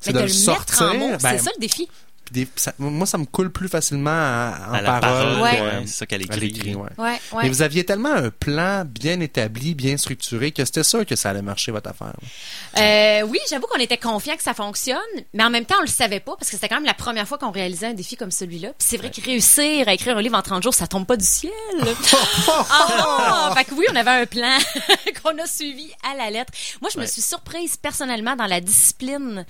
C'est Mais de de le sortir, mots, ben, c'est ça le défi. Puis des- ça- moi, ça me coule plus facilement à- en À la parole. parole, Ouais. ouais, c'est ça qu'elle à écrit. l'écrit, ouais. Ouais, Mais vous aviez tellement un plan bien établi, bien structuré, que c'était sûr que ça allait marcher votre affaire. Euh, oui, j'avoue qu'on était confiants que ça fonctionne, mais en même temps, on le savait pas parce que c'était quand même la première fois qu'on réalisait un défi comme celui-là. Puis c'est vrai que réussir à écrire un livre en 30 jours, ça tombe pas du ciel. ah, fait que oui, on avait un plan qu'on a suivi à la lettre. Moi, je me suis surprise personnellement dans la discipline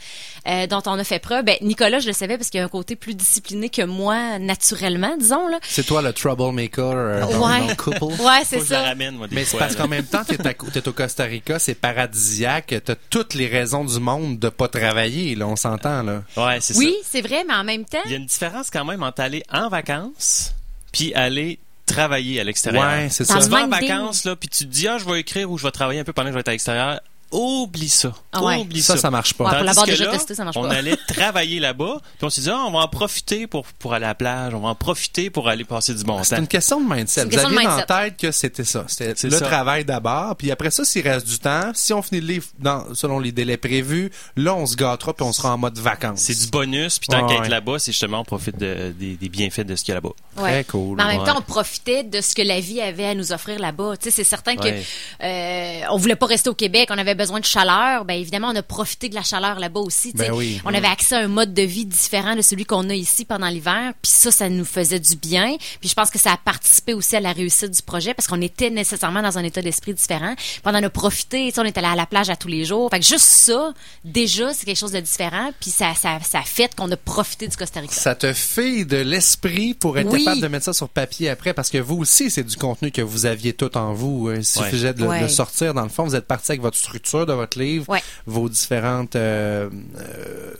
euh, dont on a fait preuve. Ben, Nicolas, je le savais parce que un côté plus discipliné que moi, naturellement, disons. Là. C'est toi le troublemaker euh, dans, Ouais. dans le couple? Ouais, c'est je la ça. ramène, moi, des Mais c'est parce là. qu'en même temps, t'es, à- t'es au Costa Rica, c'est paradisiaque, t'as toutes les raisons du monde de pas travailler, là, on s'entend, là. Ouais, c'est Oui, ça. c'est vrai, mais en même temps, Il y a une différence quand même entre aller en vacances puis aller travailler à l'extérieur. Ouais, c'est ça. Tu vas en vacances, là, puis tu te dis, ah, je vais écrire ou je vais travailler un peu pendant que je vais être à l'extérieur. Oublie ça. Ah ouais. Oublie Ça, ça. ça marche pas. Ouais, pour Tandis l'avoir que déjà là, testé, ça marche on pas. allait travailler là-bas, puis on s'est dit, ah, on va en profiter pour, pour aller à la plage, on va en profiter pour aller passer du bon C'est temps. une question de mindset. C'est Vous aviez en tête que c'était ça. C'était C'est le ça. travail d'abord, puis après ça, s'il reste du temps, si on finit le livre dans, selon les délais prévus, là, on se gâtera puis on sera en mode vacances. C'est du bonus, puis tant être ouais. là-bas, c'est justement on profite de- des, des bienfaits de ce qu'il y a là-bas. Ouais. Très cool. Mais en même Ouais. temps, on profitait de ce que la vie avait à nous offrir là-bas. Tu sais, c'est certain que euh, on voulait pas rester au Québec, on avait besoin de chaleur. Ben évidemment, on a profité de la chaleur là-bas aussi. Ben oui. On avait accès à un mode de vie différent de celui qu'on a ici pendant l'hiver. Puis ça, ça nous faisait du bien. Puis je pense que ça a participé aussi à la réussite du projet parce qu'on était nécessairement dans un état d'esprit différent. Puis on en a profité. On était allé à la plage à tous les jours. Fait que juste ça, déjà, c'est quelque chose de différent. Puis ça, ça, fait qu'on a profité du Costa Rica. Ça te fait de l'esprit pour être Oui. capable de mettre ça sur papier après, parce que vous aussi, c'est du contenu que vous aviez tout en vous. Il suffisait de, Ouais. de le sortir. Dans le fond, vous êtes parti avec votre structure de votre livre, Ouais. vos différentes, euh, euh,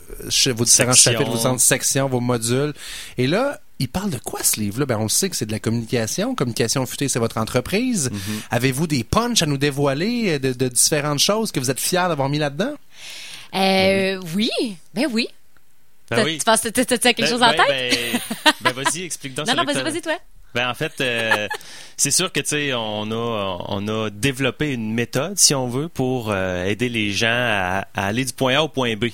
vos différents Sections. chapitres, vos différentes sections, vos modules. Et là, il parle de quoi ce livre-là? Ben, on le sait que c'est de la communication. Communication futée, c'est votre entreprise. Mm-hmm. Avez-vous des punchs à nous dévoiler euh, de, de différentes choses que vous êtes fiers d'avoir mis là-dedans? Euh, oui, ben oui. Ben oui. Tu penses que t'as t'as quelque Ben- chose en ben- tête? Ben, ben, vas-y, explique donc. non, non, vas-y, vas-y, toi. Ben en fait, euh, c'est sûr que tu sais, on a on a développé une méthode, si on veut, pour euh, aider les gens à, à aller du point A au point B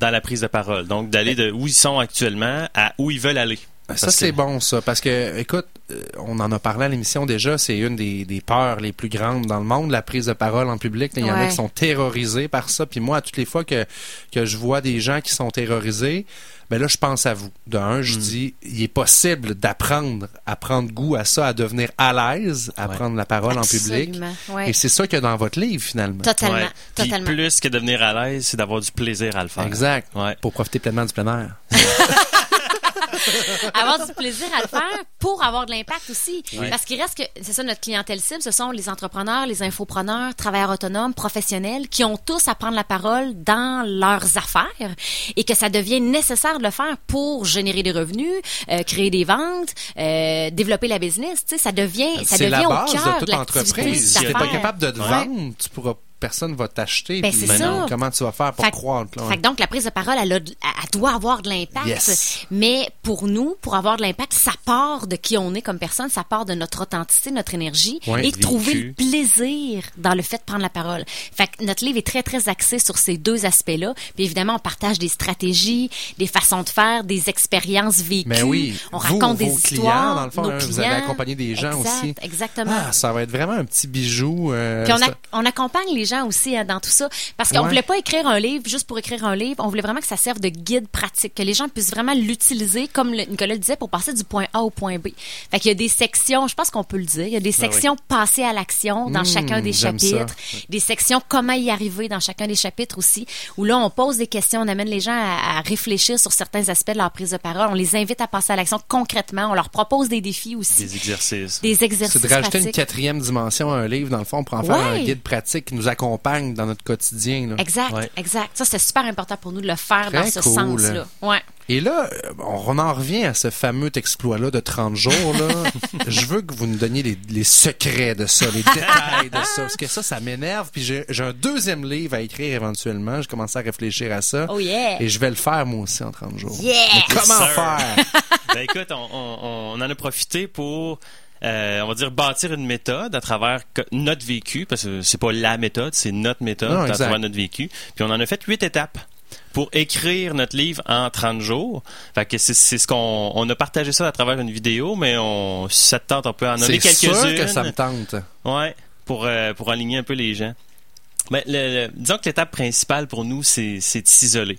dans la prise de parole. Donc d'aller de où ils sont actuellement à où ils veulent aller. Ben, Ça, c'est que- bon, ça. Parce que, écoute, euh, on en a parlé à l'émission déjà, c'est une des, des peurs les plus grandes dans le monde, la prise de parole en public. Il y en a qui sont terrorisés par ça. Puis moi, à toutes les fois que, que je vois des gens qui sont terrorisés, ben là, je pense à vous. De un, Hmm. je dis, il est possible d'apprendre à prendre goût à ça, à devenir à l'aise, à Ouais. prendre la parole en public. Ouais. Et c'est ça qu'il y a dans votre livre, finalement. Totalement, Ouais. Puis totalement. plus que devenir à l'aise, c'est d'avoir du plaisir à le faire. Exact. Ouais. Pour profiter pleinement du plein air. avoir du plaisir à le faire pour avoir de l'impact aussi. Oui. Parce qu'il reste que, c'est ça notre clientèle cible, ce sont les entrepreneurs, les infopreneurs, travailleurs autonomes, professionnels, qui ont tous à prendre la parole dans leurs affaires et que ça devient nécessaire de le faire pour générer des revenus, euh, créer des ventes, euh, développer la business. Tu sais, ça devient, ça devient la au base cœur de de toute l'activité entreprise. Si t'es pas d'affaires. capable de te Ouais. vendre, tu pourras personne va t'acheter. Ben, puis c'est ça. Comment tu vas faire pour Fait croître? là, ouais. Fait que donc, la prise de parole, elle, a de- elle doit avoir de l'impact. Yes. Mais pour nous, pour avoir de l'impact, ça part de qui on est comme personne, ça part de notre authenticité, notre énergie Ouais, et de trouver le plaisir dans le fait de prendre la parole. Fait que notre livre est très, très axé sur ces deux aspects-là. Puis évidemment, on partage des stratégies, des façons de faire, des expériences vécues. Mais oui, on vous, raconte des vos clients, histoires. dans le fond, nos hein, vous avez clients. accompagné des gens Exact, aussi. Exactement. Ah, ça va être vraiment un petit bijou. euh, Puis on, on accompagne les gens aussi hein, dans tout ça parce qu'on Ouais. voulait pas écrire un livre juste pour écrire un livre. On voulait vraiment que ça serve de guide pratique, que les gens puissent vraiment l'utiliser, comme le- Nicolas le disait, pour passer du point A au point B. Fait qu'il y a des sections, je pense qu'on peut le dire, il y a des sections passer à l'action dans Mmh, chacun des j'aime ça. chapitres, des sections comment y arriver dans chacun des chapitres aussi, où là on pose des questions, on amène les gens à, à réfléchir sur certains aspects de leur prise de parole, on les invite à passer à l'action concrètement, on leur propose des défis aussi, Des exercices. des exercices C'est de rajouter une pratiques. quatrième dimension à un livre, dans le fond, pour en faire un Ouais. guide pratique qui nous accompagne dans notre quotidien. là. Exact, Ouais. exact. Ça, c'est super important pour nous de le faire Très dans ce cool. sens-là. Ouais. Et là, euh, on en revient à ce fameux exploit-là de 30 jours. Là. Je veux que vous nous donniez les, les secrets de ça, les détails de ça. Parce que ça, ça m'énerve. Puis j'ai j'ai un deuxième livre à écrire éventuellement. Je commence à réfléchir à ça. Oh yeah. Et je vais le faire moi aussi en 30 jours. Yeah! Mais comment Yes, faire? ben écoute, on, on- on en a profité pour, euh, on va dire, bâtir une méthode à travers notre vécu, parce que c'est pas la méthode, c'est notre méthode Non, à travers notre vécu. Puis on en a fait huit étapes pour écrire notre livre en 30 jours. Fait que c'est c'est ce qu'on on a partagé ça à travers une vidéo, mais on, si ça te tente, on peut en nommer C'est sûr quelques-unes. que ça me tente. Ouais, pour, euh, pour aligner un peu les gens. Ben, le- le- disons que l'étape principale pour nous, c'est c'est de s'isoler.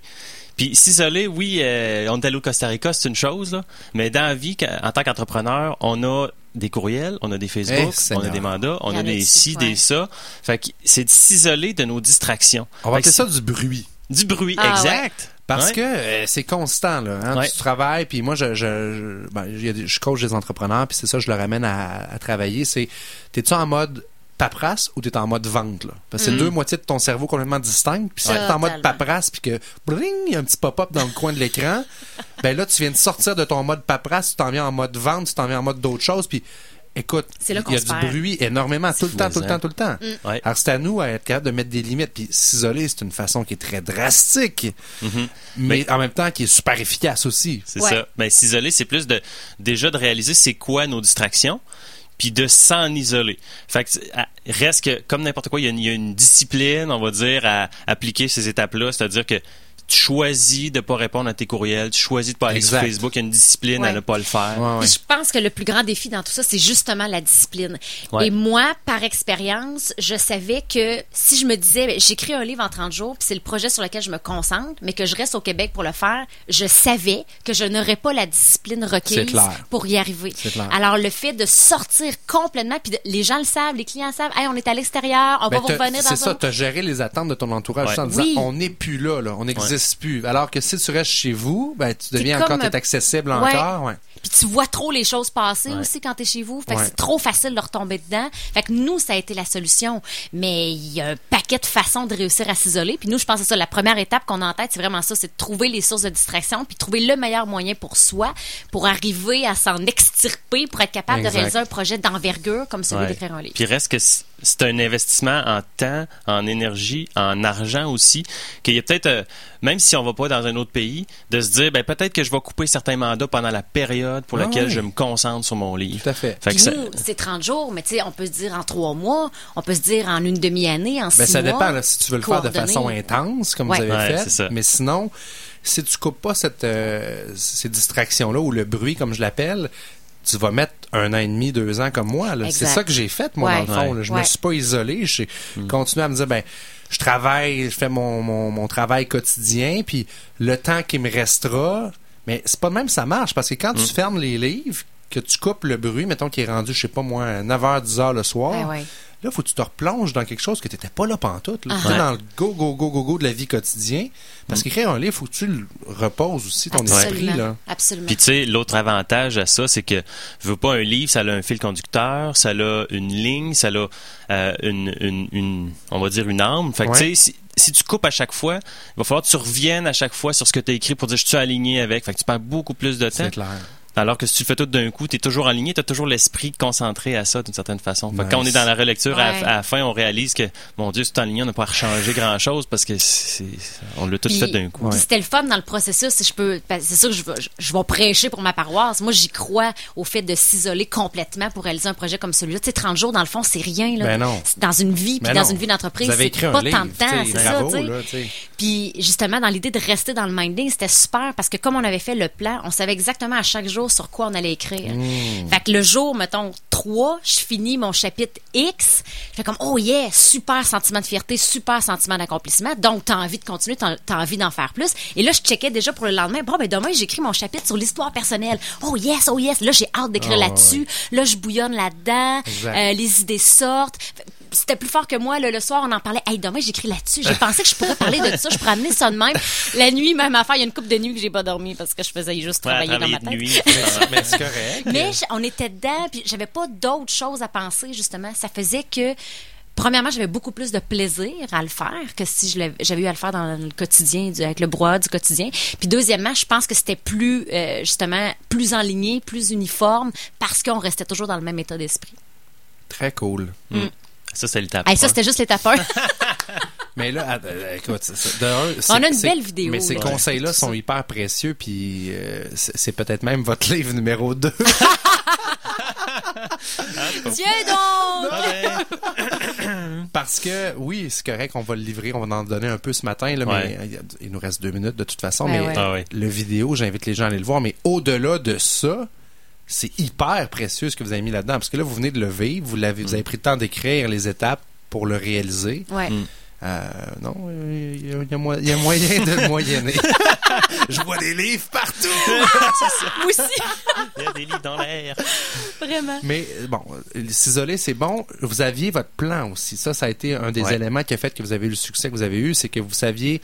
Puis s'isoler, oui, euh, on est allé au Costa Rica, c'est une chose, là, mais dans la vie, en tant qu'entrepreneur, on a des courriels, on a des Facebook, on a des mandats, on a des ci, ouais. des ça. Fait que c'est de s'isoler de nos distractions. On va appeler ça du bruit. Du bruit, Ah, exact. Parce Ouais. que euh, c'est constant là. Hein? Ouais. Tu travailles, puis moi je je je, ben, je coach des entrepreneurs, puis c'est ça je leur amène à, à travailler. C'est t'es-tu en mode paperasse ou t'es en mode vente là? Parce que c'est Mm. deux moitiés de ton cerveau complètement distinctes. Puis si Ouais. t'es en mode paperasse, puis que bring, il y a un petit pop-up dans le coin de l'écran, ben là tu viens de sortir de ton mode paperasse, tu t'en viens en mode vente, tu t'en viens en mode d'autres choses, puis Écoute, il y a du bruit énormément, tout le temps, tout le temps, tout le temps. Mm. Ouais. Alors, c'est à nous à être capable de mettre des limites. Puis s'isoler, c'est une façon qui est très drastique, Mhm. mais en même temps qui est super efficace aussi. C'est Ouais. ça. Ben, s'isoler, c'est plus de déjà de réaliser c'est quoi nos distractions, puis de s'en isoler. Fait que reste que comme n'importe quoi, il y, a une, il y a une discipline, on va dire, à appliquer ces étapes-là, c'est-à-dire que tu choisis de pas répondre à tes courriels, tu choisis de pas aller Exact. sur Facebook, il y a une discipline à ne pas le faire. Ouais, ouais. Puis je pense que le plus grand défi dans tout ça, c'est justement la discipline. Ouais. Et moi, par expérience, je savais que si je me disais, ben, j'écris un livre en 30 jours, puis c'est le projet sur lequel je me concentre, mais que je reste au Québec pour le faire, je savais que je n'aurais pas la discipline requise pour y arriver. C'est clair. Alors, le fait de sortir complètement, puis les gens le savent, les clients le savent, hey, on est à l'extérieur, on Ben, va vous revenir dans c'est ça, tu as géré les attentes de ton entourage Ouais. en disant Oui. on n'est plus là, là on n'existe plus. Alors que si tu restes chez vous, ben, tu deviens comme encore, un- t'es accessible Ouais. encore. Ouais. Puis tu vois trop les choses passer Ouais. aussi quand t'es chez vous. Fait que Ouais. c'est trop facile de retomber dedans. Fait que nous, ça a été la solution. Mais il y a un paquet de façons de réussir à s'isoler. Puis nous, je pense que ça. La première étape qu'on a en tête, c'est vraiment ça. C'est de trouver les sources de distraction puis trouver le meilleur moyen pour soi pour arriver à s'en extirper pour être capable Exact. de réaliser un projet d'envergure comme celui Ouais. d'écrire un livre. Puis reste que c'est un investissement en temps, en énergie, en argent aussi, qu'il y a peut-être, euh, même si on va pas dans un autre pays, de se dire, ben peut-être que je vais couper certains mandats pendant la période pour Ah laquelle je me concentre sur mon livre. Tout à fait. Ça- c'est 30 jours, mais tu sais, on peut se dire en trois mois, on peut se dire en une demi-année, en six Ben, ça mois. dépend là, si tu veux le faire de façon intense, comme Ouais. vous avez Ouais, fait. ça. Mais sinon, si tu coupes pas cette, euh, ces distractions-là ou le bruit, comme je l'appelle, tu vas mettre un an et demi, deux ans comme moi. C'est ça que j'ai fait, moi, Ouais. dans le fond. Là. Je Ouais. me suis pas isolé. J'ai Hmm. continué à me dire, ben, je travaille, je fais mon, mon, mon travail quotidien, puis le temps qui me restera. Mais c'est pas de même que ça marche, parce que quand tu fermes les livres, que tu coupes le bruit, mettons qu'il est rendu, je sais pas moi, 9h, 10h le soir, Ouais, ouais. Là, faut que tu te replonges dans quelque chose que tu n'étais pas là pantoute. Là. Ah. Tu es dans le go, go, go, go, go de la vie quotidienne. Parce qu'écrire un livre, faut que tu le reposes aussi, ton esprit. Là. Absolument. Puis tu sais, l'autre avantage à ça, c'est que veux pas un livre, ça a un fil conducteur, ça a une ligne, ça a euh, une, une, une- on va dire une arme. Fait que Ouais. tu sais, si, si tu coupes à chaque fois, il va falloir que tu reviennes à chaque fois sur ce que tu as écrit pour dire je suis aligné avec. Tu perds beaucoup plus de temps. C'est clair. Alors que si tu le fais tout d'un coup, tu es toujours aligné, tu as toujours l'esprit concentré à ça d'une certaine façon. Fait que Nice. quand on est dans la relecture, à, Ouais. à la fin, on réalise que, mon Dieu, c'est tout aligné, on n'a pas à changer grand-chose parce que c'est, on l'a tout Puis- fait d'un coup. Puis c'était le fun dans le processus, si je peux. C'est sûr que je vais, je- je vais prêcher pour ma paroisse. Moi, j'y crois au fait de s'isoler complètement pour réaliser un projet comme celui-là. Tu sais, 30 jours, dans le fond, c'est rien. Là. Ben non. Dans une vie, puis Mais dans non. une vie d'entreprise, c'est pas livre, tant de temps. C'est ça. Puis justement, dans l'idée de rester dans le minding, c'était super parce que comme on avait fait le plan, on savait exactement à chaque jour sur quoi on allait écrire. Mmh. Fait que le jour, mettons, 3, je finis mon chapitre X, je fais comme, oh yeah, super sentiment de fierté, super sentiment d'accomplissement. Donc, t'as envie de continuer, t'as as envie d'en faire plus. Et là, je checkais déjà pour le lendemain, bon, ben demain, j'écris mon chapitre sur l'histoire personnelle. Oh yes, oh yes. Là, j'ai hâte d'écrire Ah, là-dessus. Là, je bouillonne là-dedans. Euh, les idées sortent. Fait- C'était plus fort que moi. là, le soir, on en parlait. Hey, demain, j'écris là-dessus. J'ai pensé que je pourrais parler de ça. Je pourrais amener ça de même. La nuit, même affaire. Il y a une couple de nuits que j'ai pas dormi parce que je faisais juste Ouais, travailler dans ma tête. nuit. Mais c'est correct. Mais on était dedans, puis j'avais pas d'autres choses à penser, justement. Ça faisait que, premièrement, j'avais beaucoup plus de plaisir à le faire que si j'avais eu à le faire dans le quotidien, du- avec le brouhaha du quotidien. Puis deuxièmement, je pense que c'était plus, euh, justement, plus enligné, plus uniforme, parce qu'on restait toujours dans le même état d'esprit. Très cool. Ça, c'est l'étape. Hey, ça, c'était juste l'étape 1. Mais là, euh, écoute, de un, c'est- On a une belle vidéo, Mais ces là. conseils-là sont hyper précieux, puis euh, c'est peut-être même votre livre numéro 2. Tiens donc! Parce que, oui, c'est correct, on va le livrer, on va en donner un peu ce matin, là, Ouais. mais euh, il nous reste deux minutes de toute façon. Ben mais ouais. Ah ouais. le vidéo, j'invite les gens à aller le voir. Mais au-delà de ça, c'est hyper précieux ce que vous avez mis là-dedans. Parce que là, vous venez de le vivre, vous, l'avez, vous avez pris le temps d'écrire les étapes pour le réaliser. Ouais. Mm. Euh, non, il y, a- il y moyen de le moyenner. Je vois des livres partout! Moi aussi, Il y a des livres dans l'air. vraiment. Mais euh, bon, s'isoler, c'est bon. Vous aviez votre plan aussi. Ça, ça a été un des Ouais. éléments qui a fait que vous avez eu le succès que vous avez eu, c'est que vous saviez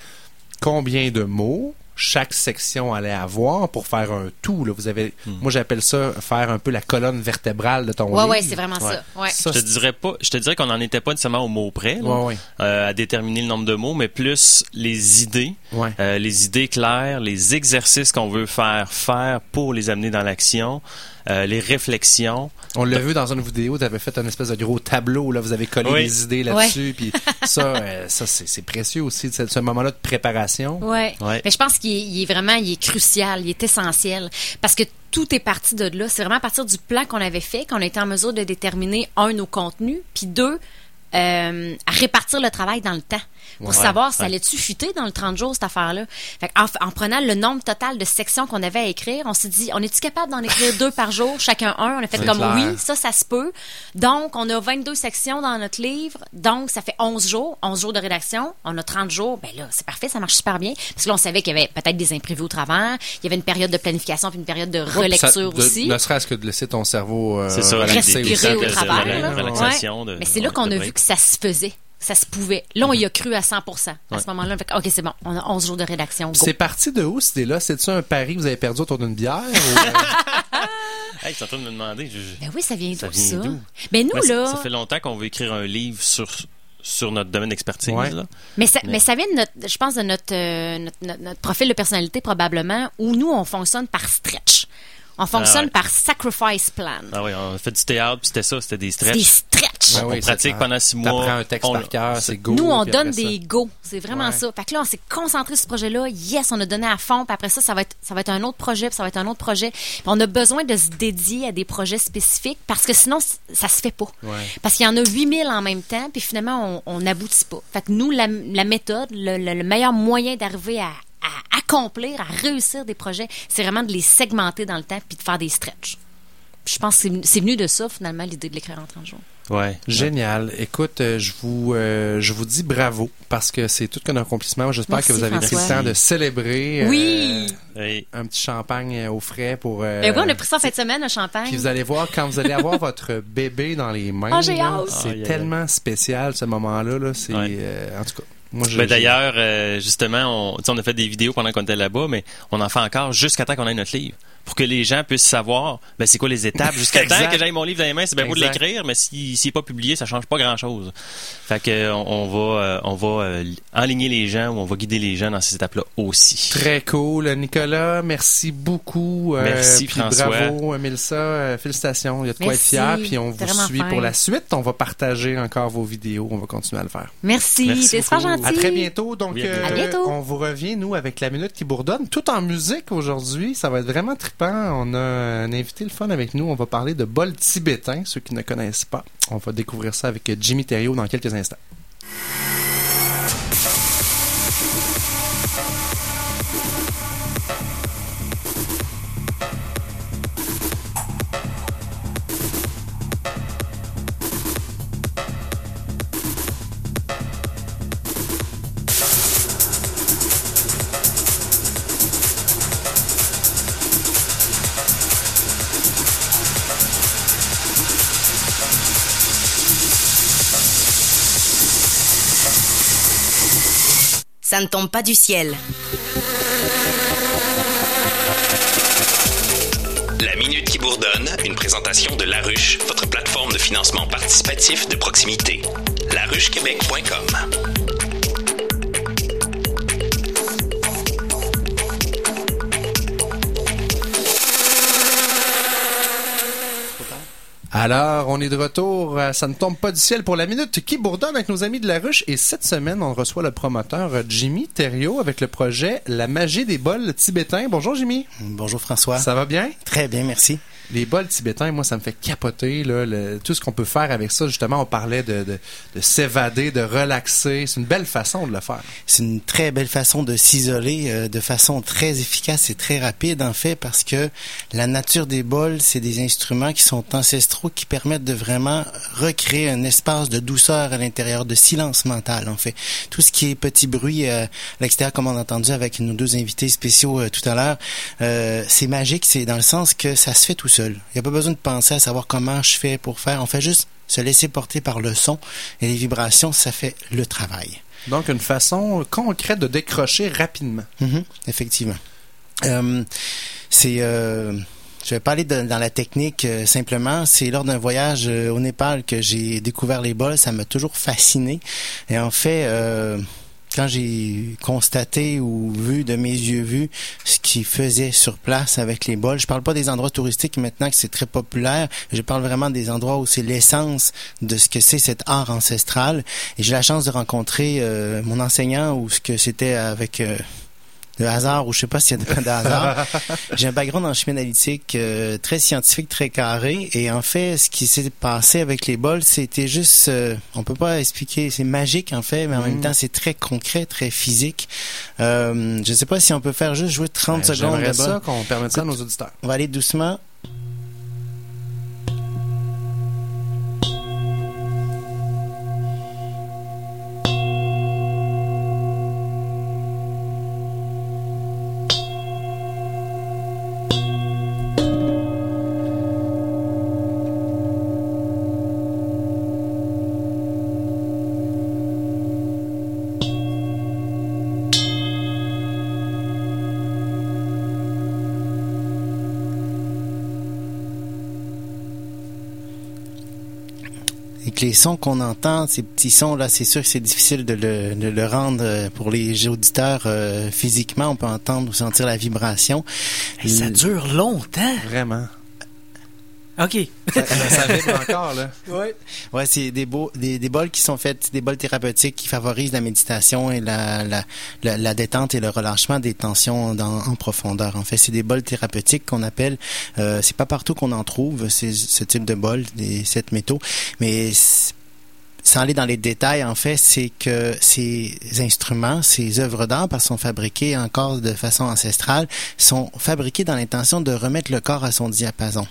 combien de mots chaque section allait avoir pour faire un tout. Là. Vous avez, Moi, j'appelle ça faire un peu la colonne vertébrale de ton Ouais, livre. ouais, c'est vraiment ça. Ouais. Ça, je te dirais pas, je te dirais qu'on n'en était pas nécessairement au mot près, là, Ouais, ouais. euh, à déterminer le nombre de mots, mais plus les idées, Ouais. euh, les idées claires, les exercices qu'on veut faire faire pour les amener dans l'action, euh, les réflexions. On l'a vu dans une vidéo, tu avais fait un espèce de gros tableau, là, vous avez collé Oui. des idées là-dessus, puis ça, euh, ça c'est c'est précieux aussi, ce, ce moment-là de préparation. Ouais. Mais je pense qu'il est, il est vraiment, il est crucial, il est essentiel. Parce que tout est parti de là. C'est vraiment à partir du plan qu'on avait fait qu'on a été en mesure de déterminer, un, nos contenus, puis deux, euh, à répartir le travail dans le temps. Pour Ouais. savoir si ça allait-tu fuiter dans le 30 jours, cette affaire-là. Fait en, en prenant le nombre total de sections qu'on avait à écrire, on s'est dit, on est-tu capable d'en écrire deux par jour, chacun un? On a fait comme clair. oui, ça, ça se peut. Donc, on a 22 sections dans notre livre. Donc, ça fait 11 jours, 11 jours de rédaction. On a 30 jours. Ben là, c'est parfait, ça marche super bien. Parce que là, on savait qu'il y avait peut-être des imprévus au travers. Il y avait une période de planification puis une période de Ouais, relecture ça- de- aussi. Ne serait-ce que de laisser ton cerveau euh, respirer au travers. de- là. de relaxation, Ouais. de- Mais c'est là qu'on de a vu que ça se faisait. Ça se pouvait. Là, on y a cru à 100% À Ouais. ce moment-là, on fait, OK, c'est bon. On a 11 jours de rédaction. Go. C'est parti de où cette idée-là? C'est-tu un pari que vous avez perdu autour d'une bière? ou, euh, Hey, tu es en train de me demander. je- je- Ben oui, ça vient d'où, Ça ça? d'où? Ben nous, ça- là... Ça fait longtemps qu'on veut écrire un livre sur sur notre domaine d'expertise. Ouais. là. Mais ça, Mais- mais ça vient de notre, je pense, de notre, euh, notre, notre- notre profil de personnalité probablement, où nous, on fonctionne par stretch. On fonctionne ouais. par sacrifice plan. Ah oui, on a fait du théâtre, puis c'était ça, c'était des C'est des stretches. stretch. On oui, c'est pratique pendant six mois. Un texte on- par cœur, c'est go. Nous, on donne après ça- des go. C'est vraiment Ouais. ça. Fait que là, on s'est concentré sur ce projet-là. Yes, on a donné à fond. Puis après ça, ça va être, ça va être un autre projet, puis ça va être un autre projet. Puis on a besoin de se dédier à des projets spécifiques parce que sinon, ça se fait pas. Ouais. Parce qu'il y en a 8000 en même temps, puis finalement, on on n'aboutit pas. Fait que nous, la, la méthode, le, le- le meilleur moyen d'arriver à, à accomplir, à réussir des projets, c'est vraiment de les segmenter dans le temps puis de faire des stretches. Puis je pense que c'est- venu de ça, finalement, l'idée de l'écrire en 30 jours. Ouais. Génial. Écoute, euh, je vous euh, je vous dis bravo parce que c'est tout qu'un accomplissement. J'espère Merci, que vous avez pris le temps de célébrer euh, Oui! Un petit champagne au frais pour euh, Ben oui, on a pris ça en fin de semaine, le champagne. Puis vous allez voir, quand vous allez avoir votre bébé dans les mains, j'ai là, hâte. c'est aïe, aïe. tellement spécial ce moment-là. Là, c'est, Ouais. euh, en tout cas, moi, je, Ben, D'ailleurs, euh, justement, on, on a fait des vidéos pendant qu'on était là-bas, mais on en fait encore jusqu'à temps qu'on ait notre livre. Pour que les gens puissent savoir, ben, c'est quoi les étapes jusqu'à temps que j'aille mon livre dans les mains. C'est bien beau de l'écrire, mais s'il s'il est pas publié, ça change pas grand-chose. Fait que, euh, on, on va, euh, on va euh, enligner les gens ou on va guider les gens dans ces étapes-là aussi. Très cool. Nicolas, merci beaucoup. Euh, Merci, puis François. Bravo, Mélissa. Euh, félicitations. Il y a de quoi être Merci. fier. Puis on vous C'est suit fin. pour la suite. On va partager encore vos vidéos. On va continuer à le faire. Merci, t'es super gentil. À très bientôt. Donc, Bientôt. euh, À bientôt. on vous revient, nous, avec la minute qui bourdonne, tout en musique aujourd'hui. Ça va être vraiment On a un invité le fun avec nous. On va parler de bol tibétain, ceux qui ne connaissent pas. On va découvrir ça avec Jimmy Thériault dans quelques instants. Ne tombe pas du ciel. La Minute qui bourdonne, une présentation de La Ruche, votre plateforme de financement participatif de proximité. laruchequebec.com. Alors, on est de retour. Ça ne tombe pas du ciel pour la minute qui bourdonne avec nos amis de la ruche. Et cette semaine, on reçoit le promoteur Jimmy Thériault avec le projet La magie des bols tibétains. Bonjour Jimmy. Bonjour François. Ça va bien? Très bien, merci. Les bols tibétains, moi, ça me fait capoter. Là, le- tout ce qu'on peut faire avec ça, justement, on parlait de, de, de s'évader, de relaxer. C'est une belle façon de le faire. C'est une très belle façon de s'isoler euh, de façon très efficace et très rapide en fait parce que la nature des bols, c'est des instruments qui sont ancestraux qui permettent de vraiment recréer un espace de douceur à l'intérieur, de silence mental en fait. Tout ce qui est petit bruit euh, à l'extérieur comme on a entendu avec nos deux invités spéciaux euh, tout à l'heure, euh, c'est magique, c'est dans le sens que ça se fait tout seul. Il n'y a pas besoin de penser à savoir comment je fais pour faire, on fait juste se laisser porter par le son et les vibrations, ça fait le travail. Donc, une façon concrète de décrocher rapidement. Mhm, effectivement. Euh, c'est euh, je vais parler de- dans la technique euh, simplement. C'est lors d'un voyage euh, au Népal que j'ai découvert les bols. Ça m'a toujours fasciné. Et en fait, quand j'ai constaté ou vu de mes yeux vus ce qu'ils faisaient sur place avec les bols, je parle pas des endroits touristiques maintenant que c'est très populaire. Je parle vraiment des endroits où c'est l'essence de ce que c'est cet art ancestral. Et j'ai la chance de rencontrer euh, mon enseignant ou ce que c'était avec euh, de hasard ou je sais pas s'il y a de, de hasard. J'ai un background en chimie analytique euh, très scientifique, très carré et en fait ce qui s'est passé avec les bols, c'était juste euh, on peut pas expliquer, c'est magique en fait, mais en même Mm. temps c'est très concret, très physique. Euh, je sais pas si on peut faire juste jouer 30 Ben, secondes de ça qu'on permette ça à nos auditeurs. On va aller doucement. Sons qu'on entend, ces petits sons là, c'est sûr que c'est difficile de le, de le rendre euh, pour les auditeurs euh, physiquement. On peut entendre ou sentir la vibration. Ça dure longtemps. Vraiment. OK. Ça, ça vibre encore, là. Ouais. Ouais, c'est des, beaux, des, des bols qui sont faits, des bols thérapeutiques qui favorisent la méditation et la, la, la, la détente et le relâchement des tensions dans, en profondeur. En fait, c'est des bols thérapeutiques qu'on appelle, euh, c'est pas partout qu'on en trouve, c'est ce type de bol, des sept métaux, mais c'est- sans aller dans les détails, en fait, c'est que ces instruments, ces œuvres d'art, parce qu'ils sont fabriqués encore de façon ancestrale, sont fabriqués dans l'intention de remettre le corps à son diapason.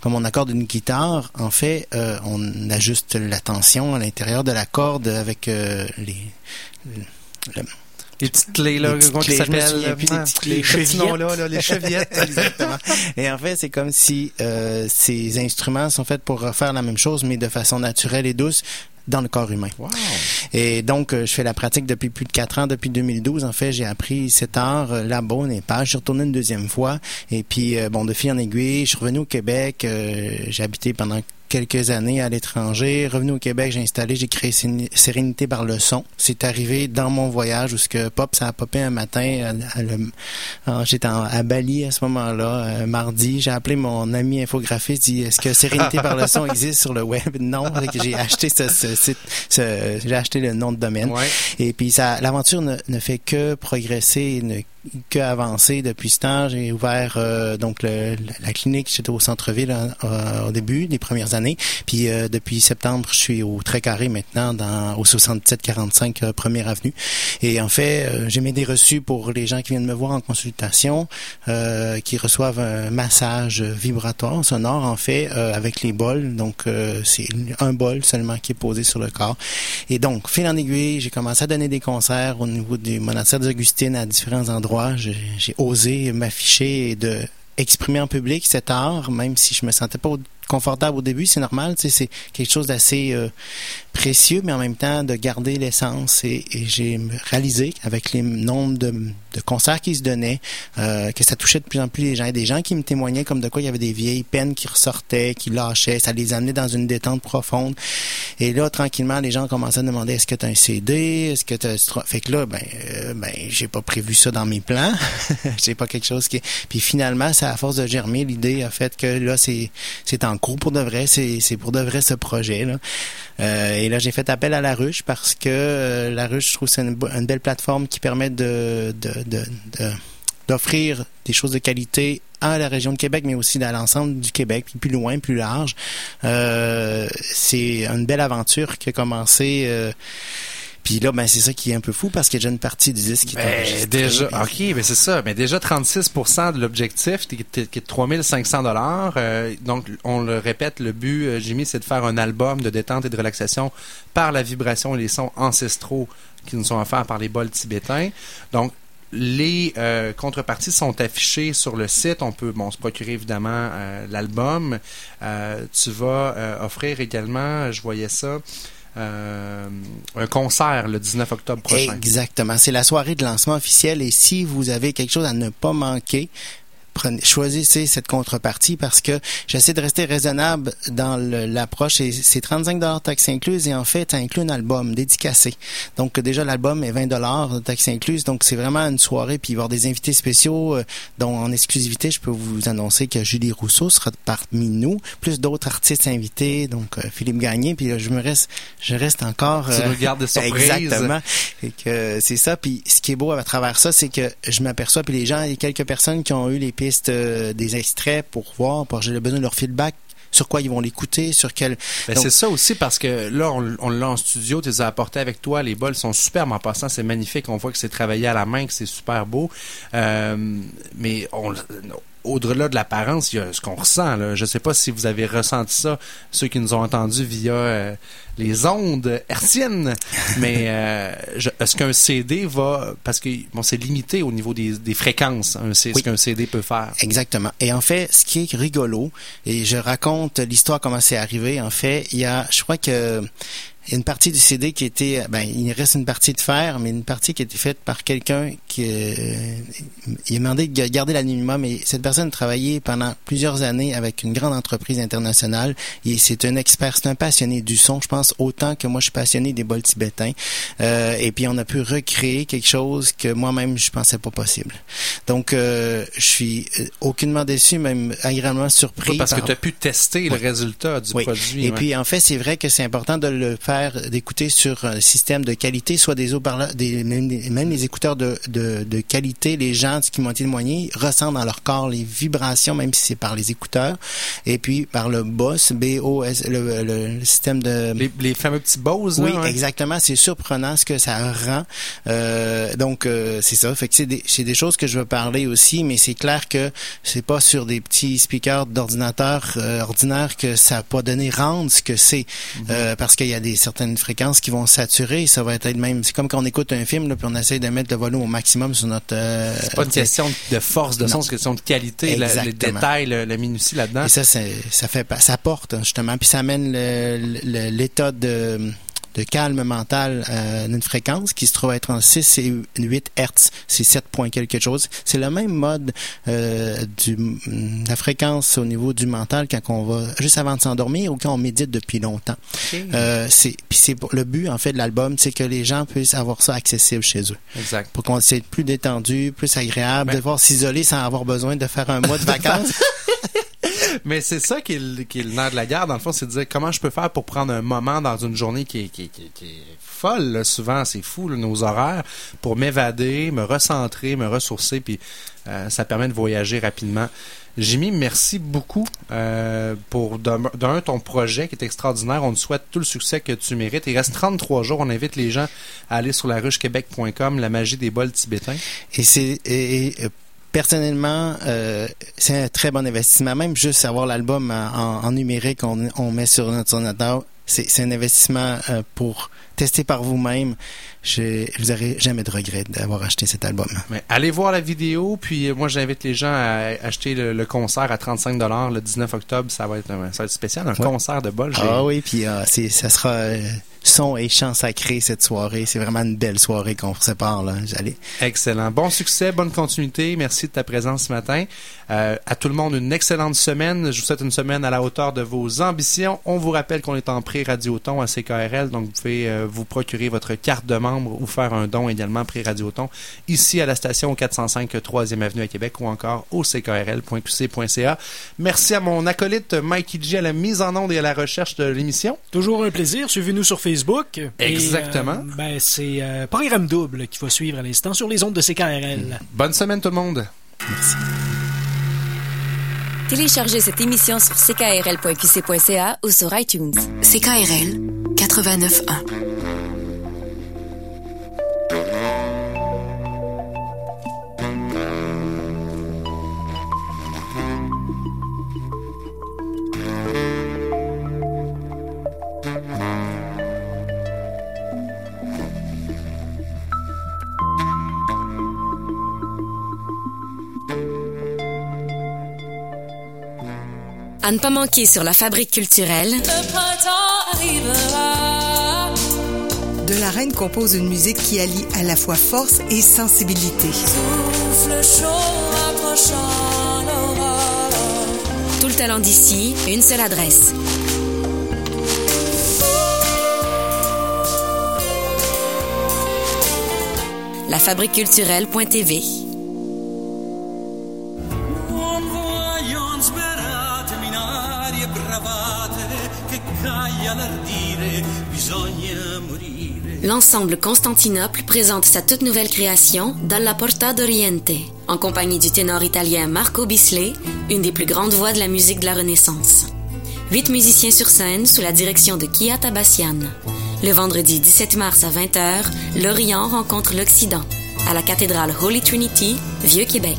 Comme on accorde une guitare, en fait, euh, on ajuste la tension à l'intérieur de la corde avec euh, les... le- Les petites clés, là, les petites comment clés, ça je me s'appelle? souviens plus des petites clés. les Chevillettes. noms-là, là, les chevillettes. Exactement. Et en fait, c'est comme si euh, ces instruments sont faits pour refaire la même chose, mais de façon naturelle et douce dans le corps humain. Wow. Et donc, euh, je fais la pratique depuis plus de quatre ans. Depuis 2012, en fait, j'ai appris cet art euh, là-bas au Népal. Je suis retourné une deuxième fois. Et puis, euh, bon, de fil en aiguille, je suis revenu au Québec. J'ai habité pendant quelques années à l'étranger. Revenu au Québec, j'ai installé, j'ai créé Sérénité par le son. C'est arrivé dans mon voyage où ce que pop, ça a popé un matin. alors, J'étais à Bali à ce moment-là, euh, mardi. J'ai appelé mon ami infographiste, dit est-ce que Sérénité par le son existe sur le web? Non, j'ai acheté ce, ce site, ce- j'ai acheté le nom de domaine. Ouais. Et puis ça, l'aventure ne, ne fait que progresser, ne que avancer depuis ce temps. J'ai ouvert euh, donc le- la clinique, j'étais au centre-ville euh, au début des premières années. Puis euh, depuis septembre, je suis au très carré maintenant, dans au 6745 euh, Première Avenue. Et en fait, euh, j'ai mis des reçus pour les gens qui viennent me voir en consultation, euh, qui reçoivent un massage vibratoire sonore en fait avec les bols. Donc c'est un bol seulement qui est posé sur le corps. Et donc, fil en aiguille, j'ai commencé à donner des concerts au niveau du monastère d'Augustine à différents endroits. J'ai osé m'afficher et de exprimer en public cet art, même si je me sentais pas confortable au début, c'est normal, c'est quelque chose d'assez euh, précieux, mais en même temps de garder l'essence. Et, et j'ai réalisé avec les nombres de, de concerts qui se donnaient euh, que ça touchait de plus en plus les gens. A Des gens qui me témoignaient comme de quoi il y avait des vieilles peines qui ressortaient, qui lâchaient, ça les amenait dans une détente profonde. Et là, tranquillement, les gens commençaient à demander est-ce que tu as un CD, est-ce que tu. Fait que là, ben, euh, ben, j'ai pas prévu ça dans mes plans. j'ai pas quelque chose qui. Puis finalement, c'est à force de germer, l'idée a fait que là, c'est c'est en cours pour de vrai, c'est pour de vrai ce projet là. Euh, et là, j'ai fait appel à la ruche parce que euh, la ruche, je trouve, c'est une, belle plateforme qui permet de de, de, de- d'offrir des choses de qualité à la région de Québec, mais aussi à l'ensemble du Québec, puis plus loin, plus large. Euh, c'est une belle aventure qui a commencé. Euh, puis là, ben c'est ça qui est un peu fou parce qu'il y a déjà une partie du disque qui est Ben, déjà, ok, mais c'est ça. Mais déjà 36% de l'objectif, qui est qui est de 3500 dollars. donc, on le répète, le but, euh, Jimmy, c'est de faire un album de détente et de relaxation par la vibration et les sons ancestraux qui nous sont offerts par les bols tibétains. Donc, les euh, contreparties sont affichées sur le site. On peut bon, se procurer évidemment euh, l'album. Euh, tu vas euh, offrir également, je voyais ça, euh, un concert le 19 octobre prochain. Exactement. C'est la soirée de lancement officiel et si vous avez quelque chose à ne pas manquer, prenez, choisissez cette contrepartie parce que j'essaie de rester raisonnable dans l'approche et c'est 35 dollars taxes incluses et en fait, ça inclut un album dédicacé. Donc déjà l'album est 20 dollars taxes incluses. Donc c'est vraiment une soirée puis il va y avoir des invités spéciaux euh, dont en exclusivité, je peux vous annoncer que Julie Rousseau sera parmi nous, plus d'autres artistes invités, donc euh, Philippe Gagné puis là, je me reste je reste encore Tu nous gardes des surprises. Exactement. Et que c'est ça. Puis ce qui est beau à travers ça, c'est que je m'aperçois, puis les gens, il y a quelques personnes qui ont eu les pistes, euh, des extraits pour voir, pour j'ai besoin de leur feedback sur quoi ils vont l'écouter, sur quel. Ben, c'est ça aussi parce que là, on, on l'a en studio, tu les as apportés avec toi, les bols sont superbes en passant, c'est magnifique, on voit que c'est travaillé à la main, que c'est super beau. Euh, mais on, au-delà de l'apparence, il y a ce qu'on ressent. Là. Je sais pas si vous avez ressenti ça, ceux qui nous ont entendus via euh, les ondes hertziennes, mais euh, je- est-ce qu'un CD va, parce que bon, c'est limité au niveau des, des fréquences, un, C- ce qu'un CD peut faire. Exactement. Et en fait, ce qui est rigolo, et je raconte l'histoire comment c'est arrivé, en fait, il y a, je crois que il y a une partie du CD qui était, ben, il reste une partie de fer, mais une partie qui a été faite par quelqu'un qui, euh, il a demandé de garder l'anonymat, mais cette personne travaillait pendant plusieurs années avec une grande entreprise internationale et c'est un expert, c'est un passionné du son, je pense, autant que moi je suis passionné des bols tibétains. Euh, et puis on a pu recréer quelque chose que moi-même je pensais pas possible. Donc euh, je suis euh, aucunement déçu, même agréablement surpris. Oui, parce que tu as pu tester le résultat du oui. produit. Et ouais. puis, en fait, c'est vrai que c'est important de le faire, d'écouter sur un système de qualité, soit des haut-parleurs, des, même, même les écouteurs de, de, de qualité, les gens qui m'ont témoigné ressentent dans leur corps les vibrations, même si c'est par les écouteurs, et puis par le BOS, B-O-S, le, le, système de... les, les fameux petits Bose, Oui, exactement. C'est surprenant ce que ça rend. Euh, donc, euh, c'est ça. Fait que c'est des, c'est des choses que je veux parler aussi, mais c'est clair que c'est pas sur des petits speakers d'ordinateur euh, ordinaire que ça va pas donner rendre ce que c'est. Euh, parce qu'il y a des certaines fréquences qui vont saturer. Ça va être le même. C'est comme quand on écoute un film, là, puis on essaie de mettre le volume au maximum sur notre... euh, C'est pas une question de force de son, Non. c'est une question de qualité, la- les Exactement. détails, le- la minutie là-dedans. Et ça, ça fait, pas- ça porte hein, justement, puis ça amène le- le- l'état de, de calme mental à une fréquence qui se trouve être en 6 et 8 Hertz. C'est 7 points quelque chose. C'est le même mode euh, du de la fréquence au niveau du mental quand on va juste avant de s'endormir ou quand on médite depuis longtemps. Euh, c'est puis c'est le but en fait de l'album, c'est que les gens puissent avoir ça accessible chez eux Exact. pour qu'on soit plus détendu, plus agréable, Ben- de pouvoir s'isoler sans avoir besoin de faire un mois de vacances. Mais c'est ça qui est, nerf de la guerre, dans le fond, c'est de dire comment je peux faire pour prendre un moment dans une journée qui est, qui qui est- folle, souvent c'est fou, nos horaires, pour m'évader, me recentrer, me ressourcer, puis euh, ça permet de voyager rapidement. Jimmy, merci beaucoup euh, pour d'un ton projet qui est extraordinaire. On te souhaite tout le succès que tu mérites. Il reste 33 jours. On invite les gens à aller sur la ruchequebec.com, la magie des bols tibétains. Et c'est personnellement, euh, c'est un très bon investissement. Même juste avoir l'album en, numérique, on, on met sur notre ordinateur, c'est c'est un investissement euh, pour tester par vous-même. Je, vous n'aurez jamais de regret d'avoir acheté cet album. Mais allez voir la vidéo, puis euh, moi j'invite les gens à acheter le, le concert à 35 le 19 octobre. Ça va être, ça va être spécial, un Ouais. concert de bol. Ah oui, puis euh, c'est ça sera son et chant sacré cette soirée. C'est vraiment une belle soirée qu'on sépare là. J'allais. Excellent. Bon succès, bonne continuité. Merci de ta présence ce matin. Euh, à tout le monde, une excellente semaine. Je vous souhaite une semaine à la hauteur de vos ambitions. On vous rappelle qu'on est en pré-radioton à CKRL, donc vous pouvez euh, vous procurer votre carte de membre ou faire un don également pré-radioton ici à la station 405 3e Avenue à Québec ou encore au ckrl.qc.ca. Merci à mon acolyte Mikey G à la mise en onde et à la recherche de l'émission. Toujours un plaisir. Suivez-nous sur Facebook. Et, Exactement. euh, ben, c'est euh, Programme Double qui va suivre à l'instant sur les ondes de CKRL. Bonne semaine tout le monde. Téléchargez cette émission sur ckrl.qc.ca ou sur iTunes. CKRL 89.1. À ne pas manquer sur la fabrique culturelle, Le printemps arrivera. De la Reine compose une musique qui allie à la fois force et sensibilité. Souffle chaud. Tout le talent d'ici, une seule adresse. La fabrique culturelle.tv L'ensemble Constantinople présente sa toute nouvelle création Dalla Porta d'Oriente, en compagnie du ténor italien Marco Bisley, une des plus grandes voix de la musique de la Renaissance. Huit musiciens sur scène sous la direction de Kia Tabassian. Le vendredi 17 mars à 20h, l'Orient rencontre l'Occident à la cathédrale Holy Trinity, Vieux-Québec.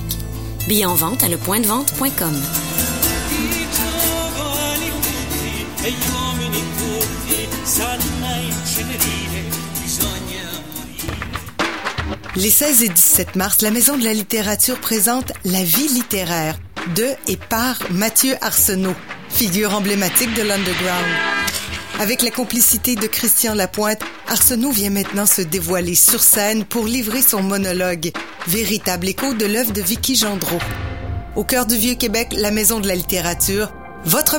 Billets en vente à lepointdevente.com. Les 16 et 17 mars, la Maison de la littérature présente La vie littéraire de et par Mathieu Arsenault, figure emblématique de l'underground. Avec la complicité de Christian Lapointe, Arsenault vient maintenant se dévoiler sur scène pour livrer son monologue, véritable écho de l'œuvre de Vicky Gendreau. Au cœur du Vieux-Québec, la Maison de la littérature, votre